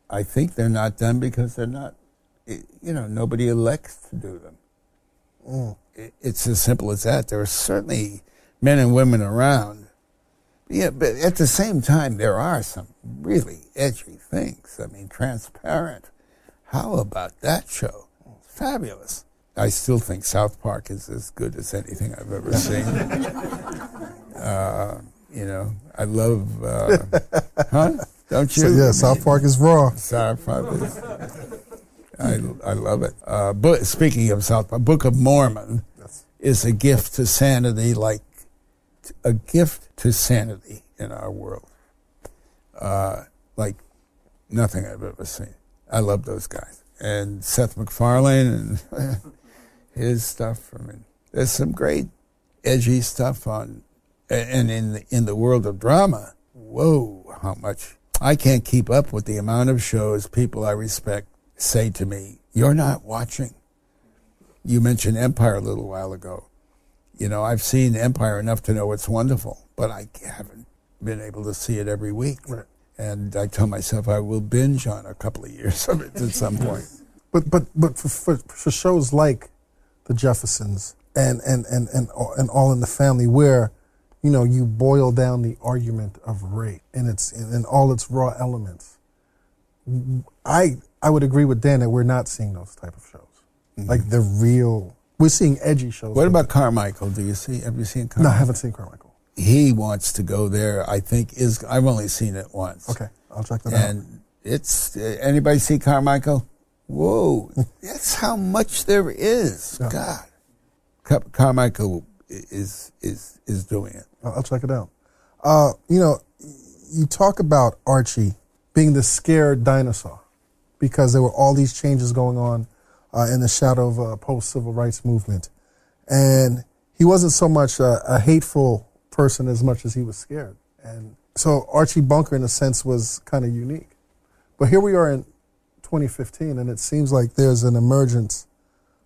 I think they're not done because they're not, you know, nobody elects to do them. Mm. It, it's as simple as that. There are certainly men and women around. Yeah, but at the same time, there are some really edgy things. I mean, transparent. How about that show? It's fabulous. I still think South Park is as good as anything I've ever seen. uh, you know, I love, uh, huh? Don't you? So, yeah, South Park is raw. South Park is. I, I love it. Uh, but speaking of South Park, Book of Mormon is a gift to sanity, like a gift to sanity in our world, uh, like nothing I've ever seen. I love those guys and Seth MacFarlane and his stuff. I mean, there's some great edgy stuff on, and in the, in the world of drama, whoa, how much I can't keep up with the amount of shows people I respect say to me, "You're not watching." You mentioned Empire a little while ago. You know, I've seen Empire enough to know it's wonderful, but I haven't been able to see it every week. Right. And I tell myself I will binge on a couple of years of it at some point. But but but for, for, for shows like the Jeffersons and and and and and All in the Family, where you know you boil down the argument of rape and its in all its raw elements, I I would agree with Dan that we're not seeing those type of shows, Mm-hmm. like the real. We're seeing edgy shows. What about Carmichael? Do you see? Have you seen Carmichael? No, I haven't seen Carmichael. He wants to go there. I think is. I've only seen it once. Okay, I'll check that out. And it's anybody see Carmichael? Whoa, that's how much there is. God, Car- Carmichael is is is doing it. I'll I'll check it out. Uh, you know, you talk about Archie being the scared dinosaur because there were all these changes going on uh, in the shadow of a post civil rights movement, and he wasn't so much a, a hateful person as much as he was scared. And so Archie Bunker, in a sense, was kind of unique. But here we are in 2015, and it seems like there's an emergence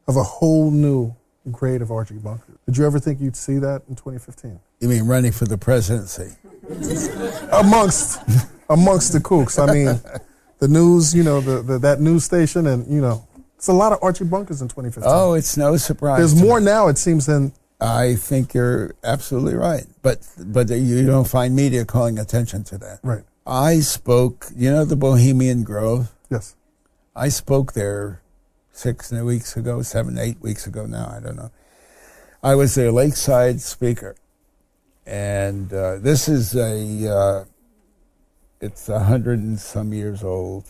of a whole new grade of Archie Bunker. Did you ever think you'd see that in 2015? You mean running for the presidency? amongst amongst the kooks. I mean, the news, you know, the, the that news station, and you know, it's a lot of Archie Bunkers in 2015. Oh, it's no surprise. There's more me. now, it seems, than I think you're absolutely right, but but you don't find media calling attention to that. right. I spoke. You know the Bohemian Grove. Yes. I spoke there six weeks ago, seven, eight weeks ago now. I don't know. I was their lakeside speaker, and uh, this is a. Uh, it's a hundred and some years old.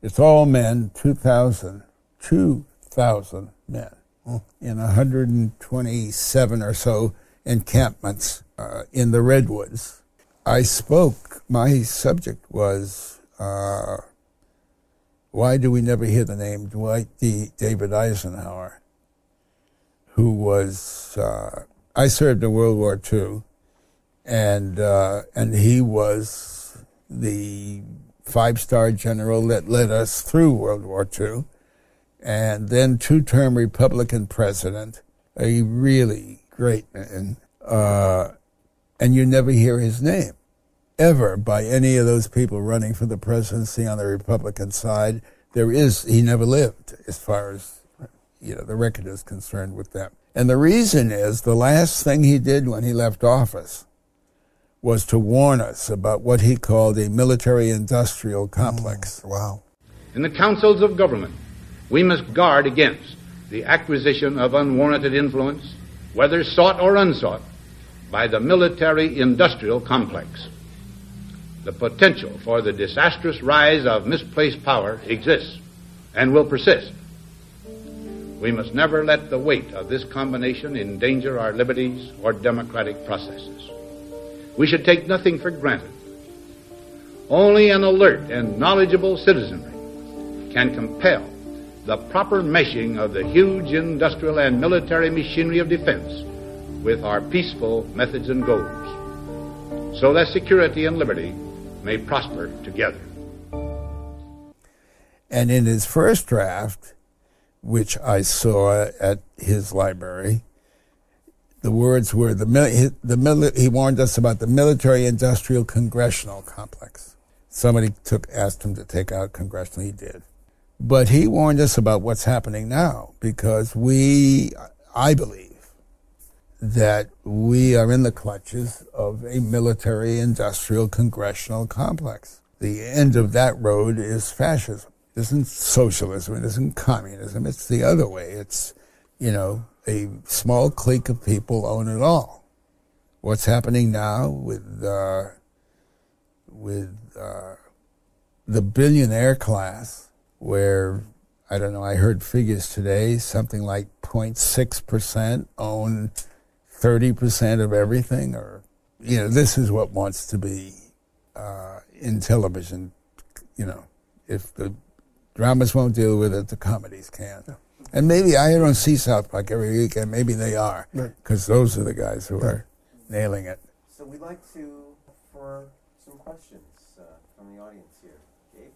It's all men. 2,000, 2,000 men in 127 or so encampments uh, in the redwoods. I spoke. My subject was uh, why do we never hear the name Dwight D. David Eisenhower, who was uh, I served in World War II, and uh, and he was the five star general that led us through World War II, and then two term Republican president, a really great man, uh, and you never hear his name ever by any of those people running for the presidency on the Republican side. There is, he never lived as far as, you know, the record is concerned with them. And the reason is the last thing he did when he left office was to warn us about what he called a military industrial complex. Mm, wow. In the councils of government, we must guard against the acquisition of unwarranted influence, whether sought or unsought, by the military industrial complex. The potential for the disastrous rise of misplaced power exists and will persist. We must never let the weight of this combination endanger our liberties or democratic processes. We should take nothing for granted. Only an alert and knowledgeable citizenry can compel the proper meshing of the huge industrial and military machinery of defense with our peaceful methods and goals, so that security and liberty may prosper together. And in his first draft, which I saw at his library, the words were the, mil- the mili- he warned us about the military industrial congressional complex. Somebody took asked him to take out congressional, he did. But he warned us about what's happening now because we, I believe, that we are in the clutches of a military industrial congressional complex. The end of that road is fascism. It isn't socialism, it isn't communism, it's the other way. It's, you know, a small clique of people own it all. What's happening now with, uh, with uh, the billionaire class, where I don't know, I heard figures today, something like 0.6% own 30% of everything, or, you know, this is what wants to be uh, in television. You know, if the dramas won't deal with it, the comedies can. And maybe I don't see South Park every weekend. Maybe they are, because those are the guys who are nailing it. So we'd like to for some questions uh, from the audience here. Gabe?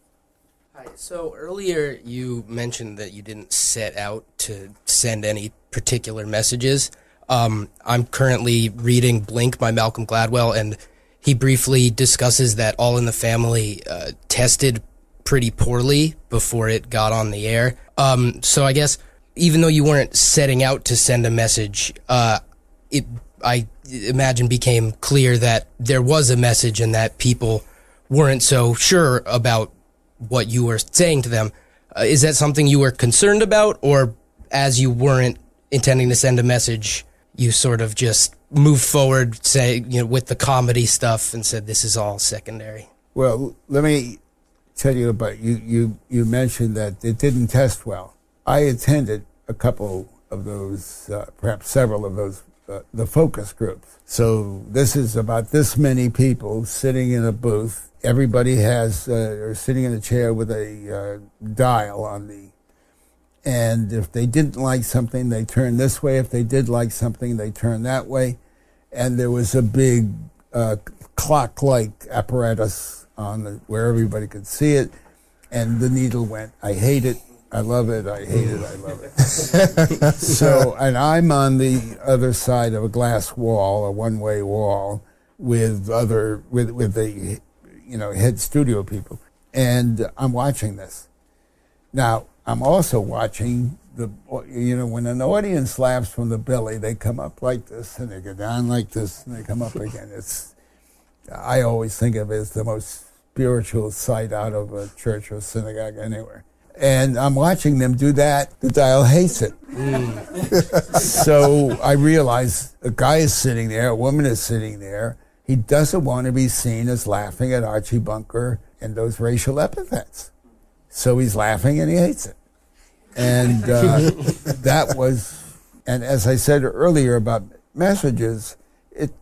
Hi. So earlier you mentioned that you didn't set out to send any particular messages. Um, I'm currently reading Blink by Malcolm Gladwell, and he briefly discusses that All in the Family uh, tested pretty poorly before it got on the air. Um, so I guess even though you weren't setting out to send a message, uh, it I imagine became clear that there was a message and that people weren't so sure about what you were saying to them. Uh, is that something you were concerned about, or as you weren't intending to send a message, you sort of just moved forward, say you know, with the comedy stuff, and said this is all secondary? Well, let me tell you about you. You you mentioned that it didn't test well. I attended a couple of those, uh, perhaps several of those, uh, the focus groups. So this is about this many people sitting in a booth. Everybody has uh, or sitting in a chair with a uh, dial on the. And if they didn't like something, they turned this way. If they did like something, they turned that way. And there was a big uh, clock-like apparatus on the, where everybody could see it, and the needle went. I hate it. I love it. I hate it. I love it. so, and I'm on the other side of a glass wall, a one-way wall, with other with with the you know head studio people, and I'm watching this. Now, I'm also watching the you know when an audience laughs from the belly, they come up like this and they go down like this and they come up again. It's I always think of it as the most spiritual sight out of a church or synagogue anywhere. And I'm watching them do that. The dial hates it. so I realize a guy is sitting there, a woman is sitting there. He doesn't want to be seen as laughing at Archie Bunker and those racial epithets. So he's laughing and he hates it. And uh, that was, and as I said earlier about messages, it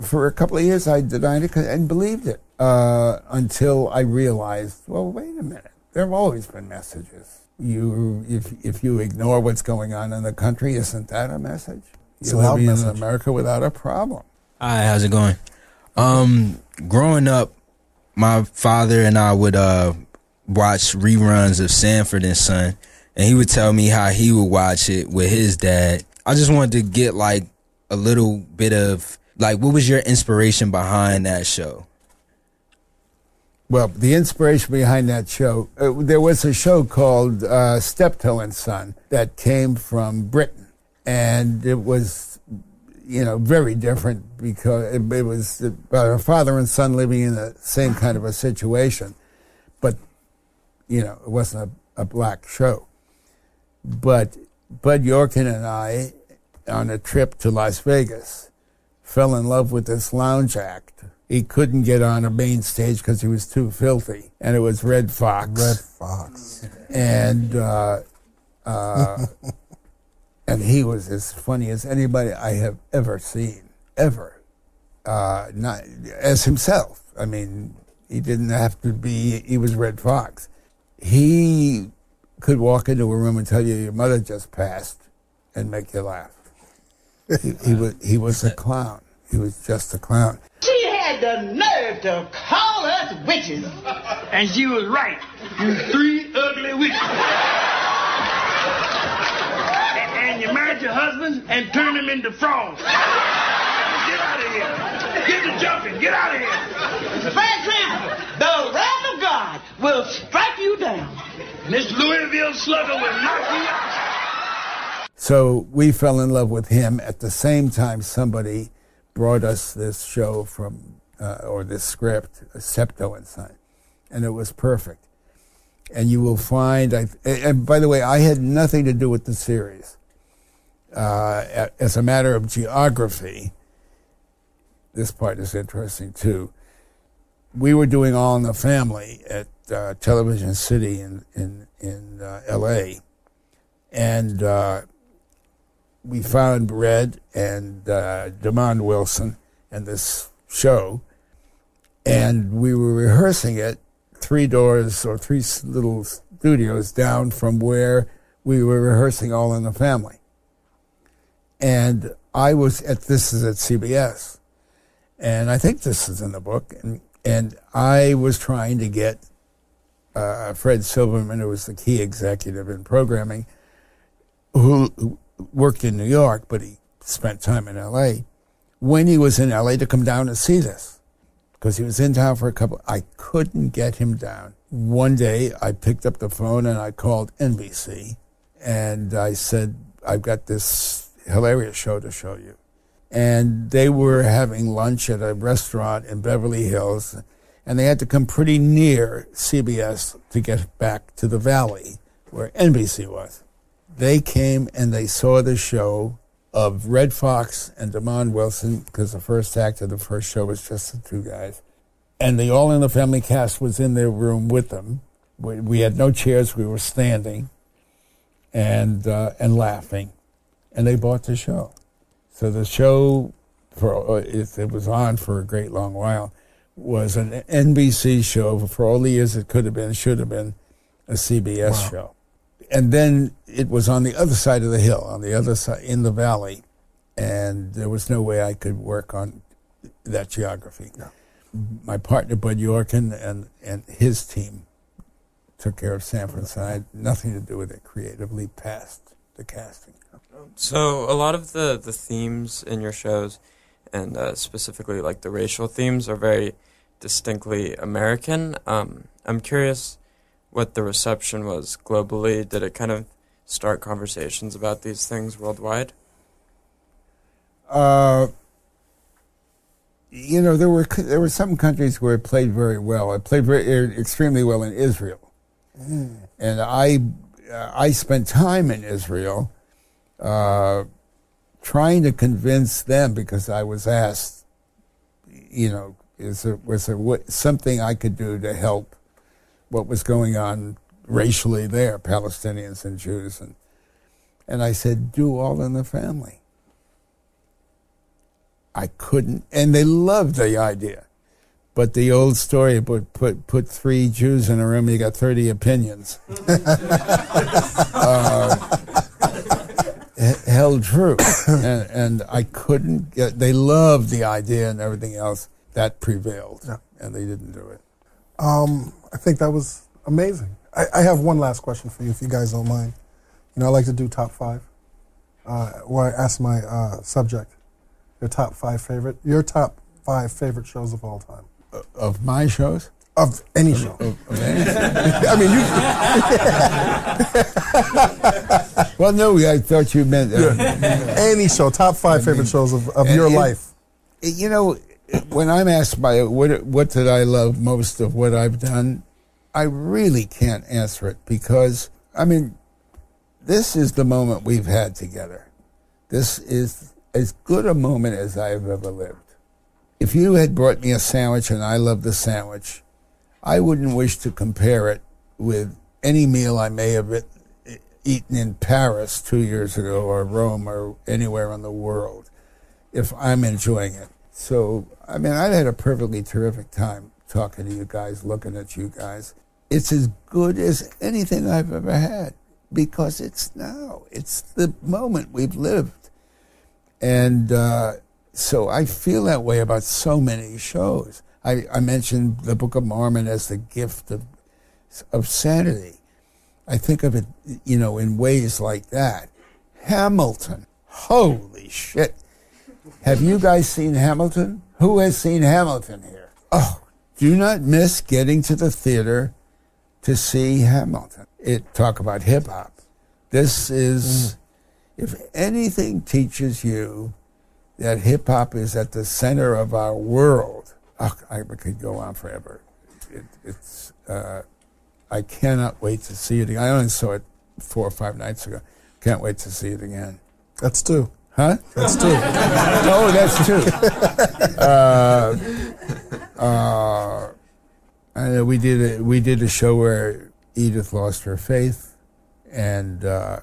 for a couple of years, I denied it and believed it uh, until I realized, well, wait a minute. There have always been messages. You, if if you ignore what's going on in the country, isn't that a message? It's a You're loud living in. America without a problem. Hi, how's it going? Um, growing up, my father and I would uh watch reruns of Sanford and Son, and he would tell me how he would watch it with his dad. I just wanted to get like a little bit of like, what was your inspiration behind that show? Well, the inspiration behind that show, uh, there was a show called uh, Steptoe and Son that came from Britain, and it was, you know, very different because it, it was about a father and son living in the same kind of a situation, but you know, it wasn't a, a black show. But Bud Yorkin and I, on a trip to Las Vegas, fell in love with this lounge act. He couldn't get on a main stage because he was too filthy, and it was Redd Foxx. Redd Foxx. And uh, uh, and he was as funny as anybody I have ever seen, ever. Uh, not as himself. I mean, he didn't have to be. He was Redd Foxx. He could walk into a room and tell you your mother just passed, and make you laugh. he, he was he was a clown. He was just a clown. She had the nerve to call us witches. And she was right. You three ugly witches. and, and you married your husband and turned him into frogs. Get out of here. Get to jumping. Get out of here. Franklin, the wrath of God will strike you down. And this Louisville slugger will knock you out. So we fell in love with him. At the same time, somebody brought us this show from, uh, or this script, Steptoe and Son, and it was perfect. And you will find, I, and by the way, I had nothing to do with the series. Uh, as a matter of geography, this part is interesting too. We were doing All in the Family at uh, Television City in in in uh, L.A. and uh, we found Redd and uh, Wilson and this show, and we were rehearsing it three doors or three little studios down from where we were rehearsing All in the Family. And I was at this is at CBS, and I think this is in the book, and and I was trying to get uh, Fred Silverman, who was the key executive in programming, who, who worked in New York, but he spent time in L.A. When he was in L.A. to come down and see this, because he was in town for a couple. I couldn't get him down. One day, I picked up the phone and I called NBC, and I said, "I've got this hilarious show to show you." And they were having lunch at a restaurant in Beverly Hills, and they had to come pretty near CBS to get back to the Valley, where NBC was they came and they saw the show of Redd Foxx and Demond Wilson because the first act of the first show was just the two guys. And the All in the Family cast was in their room with them. We, we had no chairs, we were standing and, uh, and laughing. And they bought the show. So the show, for it, it was on for a great long while, was an NBC show. For all the years it could have been, should have been a CBS Wow. show and then it was on the other side of the hill, on the other side in the valley, and there was no way I could work on that geography. My partner Bud Yorkin and and his team took care of San Francisco. I had nothing to do with it creatively past the casting. So a lot of the the themes in your shows, and uh, specifically like the racial themes, are very distinctly American. Um, I'm curious what the reception was globally. Did it kind of start conversations about these things worldwide? Uh, you know, there were there were some countries where it played very well. It played very, er, extremely well in Israel, and I uh, I spent time in Israel, uh, trying to convince them because I was asked, you know, is there was there what, something I could do to help what was going on racially there, Palestinians and Jews, and and I said, do all in the family. I couldn't, and they loved the idea. But the old story put put put three Jews in a room, you got thirty opinions. uh, held true, and, and I couldn't get. They loved the idea and everything else that prevailed, and they didn't do it. Um, I think that was amazing. I, I have one last question for you, if you guys don't mind. You know, I like to do top five, uh, where I ask my uh, subject your top five favorite, your top five favorite shows of all time. Of my shows? Of any show. Of any. I mean, you. well, no, I thought you meant uh, any show. Top five favorite shows of, of your it- life. it- you know, when I'm asked by what what did I love most of what I've done, I really can't answer it because I mean, this is the moment we've had together. This is as good a moment as I've ever lived. If you had brought me a sandwich and I loved the sandwich, I wouldn't wish to compare it with any meal I may have eaten in Paris two years ago or Rome or anywhere in the world if I'm enjoying it. So, I mean, I've had a perfectly terrific time talking to you guys, looking at you guys. It's as good as anything I've ever had because it's now. It's the moment we've lived. And uh, so I feel that way about so many shows. I, I mentioned the Book of Mormon as the gift of, of sanity. I think of it, you know, in ways like that. Hamilton. Holy shit. Have you guys seen Hamilton? Who has seen Hamilton here? Oh, do not miss getting to the theater to see Hamilton. It talk about hip hop. This is if anything teaches you that hip hop is at the center of our world. Oh, I could go on forever. It, it's uh, I cannot wait to see it. again. I only saw it four or five nights ago. Can't wait to see it again. That's two. Huh? That's two. oh, that's two. uh, uh, I we did a, we did a show where Edith lost her faith, and uh,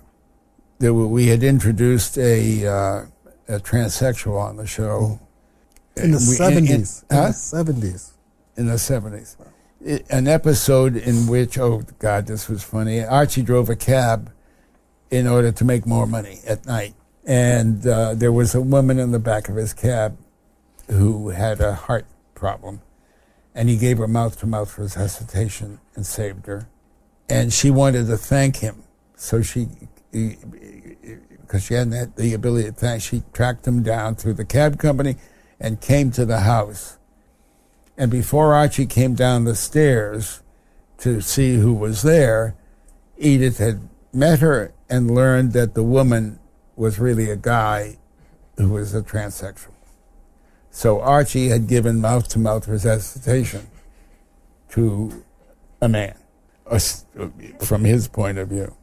there were, we had introduced a, uh, a transsexual on the show In the We- 70s. In huh? the 70s. in the seventies. An episode in which, oh God, this was funny. Archie drove a cab in order to make more money at night, and uh, there was a woman in the back of his cab who had a heart problem, and he gave her mouth-to-mouth resuscitation and saved her, and she wanted to thank him, so she. Because she hadn't had the ability to thank, she tracked him down through the cab company and came to the house. And before Archie came down the stairs to see who was there, Edith had met her and learned that the woman was really a guy who was a transsexual. So Archie had given mouth to mouth resuscitation to a man, from his point of view.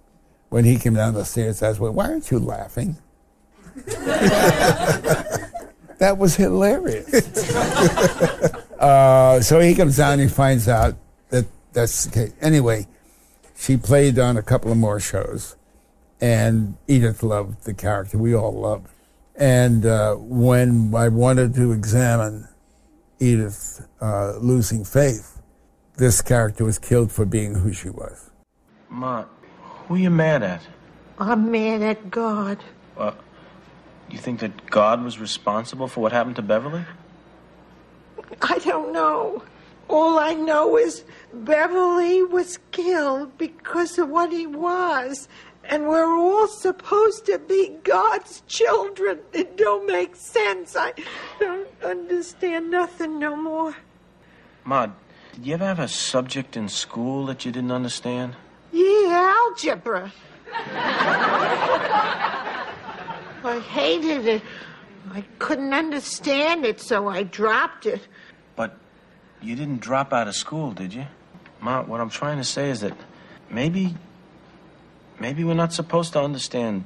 When he came down the stairs, I asked, well, why aren't you laughing? that was hilarious. uh, so he comes down and he finds out that that's the case. Anyway, she played on a couple of more shows, and Edith loved the character. We all loved. And uh, when I wanted to examine Edith uh, losing faith, this character was killed for being who she was. Ma, who are you mad at? I'm mad at God. Uh, you think that God was responsible for what happened to Beverly? I don't know. All I know is Beverly was killed because of what he was. And we're all supposed to be God's children. It don't make sense. I don't understand nothing no more. Ma, did you ever have a subject in school that you didn't understand? Yeah, algebra. I hated it. I couldn't understand it, so I dropped it. But you didn't drop out of school, did you? Ma, what I'm trying to say is that maybe. Maybe we're not supposed to understand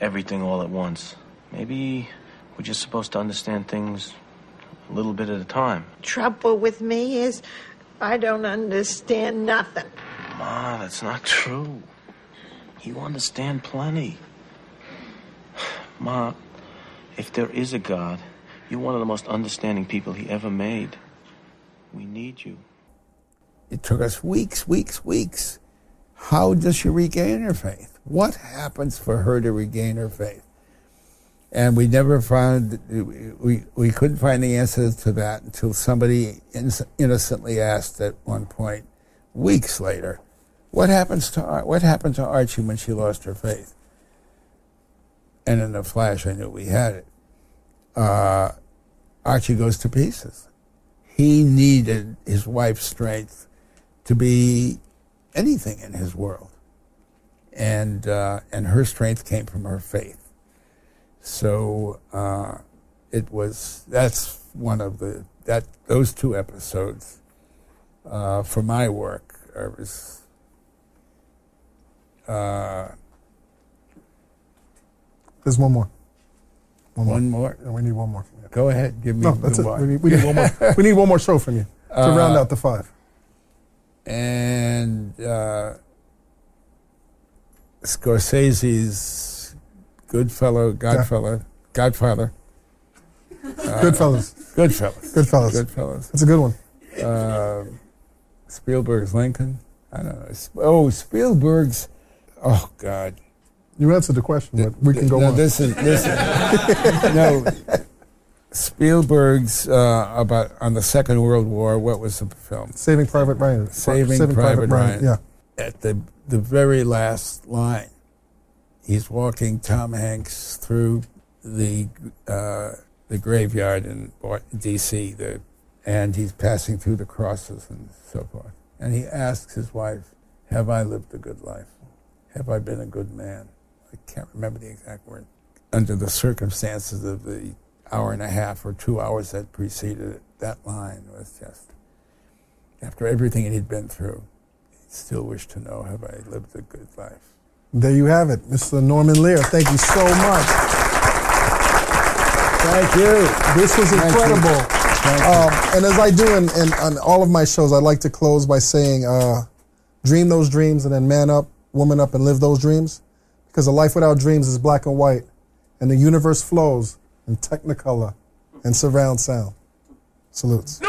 everything all at once. Maybe we're just supposed to understand things a little bit at a time. Trouble with me is I don't understand nothing. Ma, that's not true. You understand plenty. Ma, if there is a God, You're one of the most understanding people he ever made. We need you. It took us weeks, weeks, weeks. How does she regain her faith? What happens for her to regain her faith? And we never found, we, we couldn't find the answer to that until somebody innocently asked at one point, weeks later, what happens to what happened to Archie when she lost her faith? And in a flash, I knew we had it. Uh, Archie goes to pieces. He needed his wife's strength to be anything in his world, and uh, and her strength came from her faith. So uh, it was that's one of the that those two episodes uh, for my work are was uh, There's one more. One more. Yeah, we need one more. Go ahead, give me No, that's it. one. We need, we need one more. We need one more show from you to Uh, round out the five. And uh, Scorsese's Goodfellow, Godfellow, Godfather. Uh, Goodfellas. Goodfellas. Goodfellas. Goodfellas. That's a good one. Uh, Spielberg's Lincoln. I don't know. Oh, Spielberg's. Oh God. You answered the question, but we can go no, on. This is this. is- no. Spielberg's uh, about on the Second World War. What was the film? Saving Private Ryan. Saving, Private, Ryan. Yeah. At the the very last line, he's walking Tom Hanks through the uh, the graveyard in D.C. The, and he's passing through the crosses and so forth. And he asks his wife, "Have I lived a good life? Have I been a good man?" I can't remember the exact word. Under the circumstances of the hour and a half or two hours that preceded it, that line was just after everything he'd been through, he still wished to know, have I lived a good life? There you have it, Mr. Norman Lear. Thank you so much. Thank you. This was Thank you. incredible. Thank you. Um, and as I do in, in on all of my shows, I like to close by saying, uh, dream those dreams and then man up, woman up, and live those dreams. Because a life without dreams is black and white, and the universe flows in technicolor and surround sound. Salutes.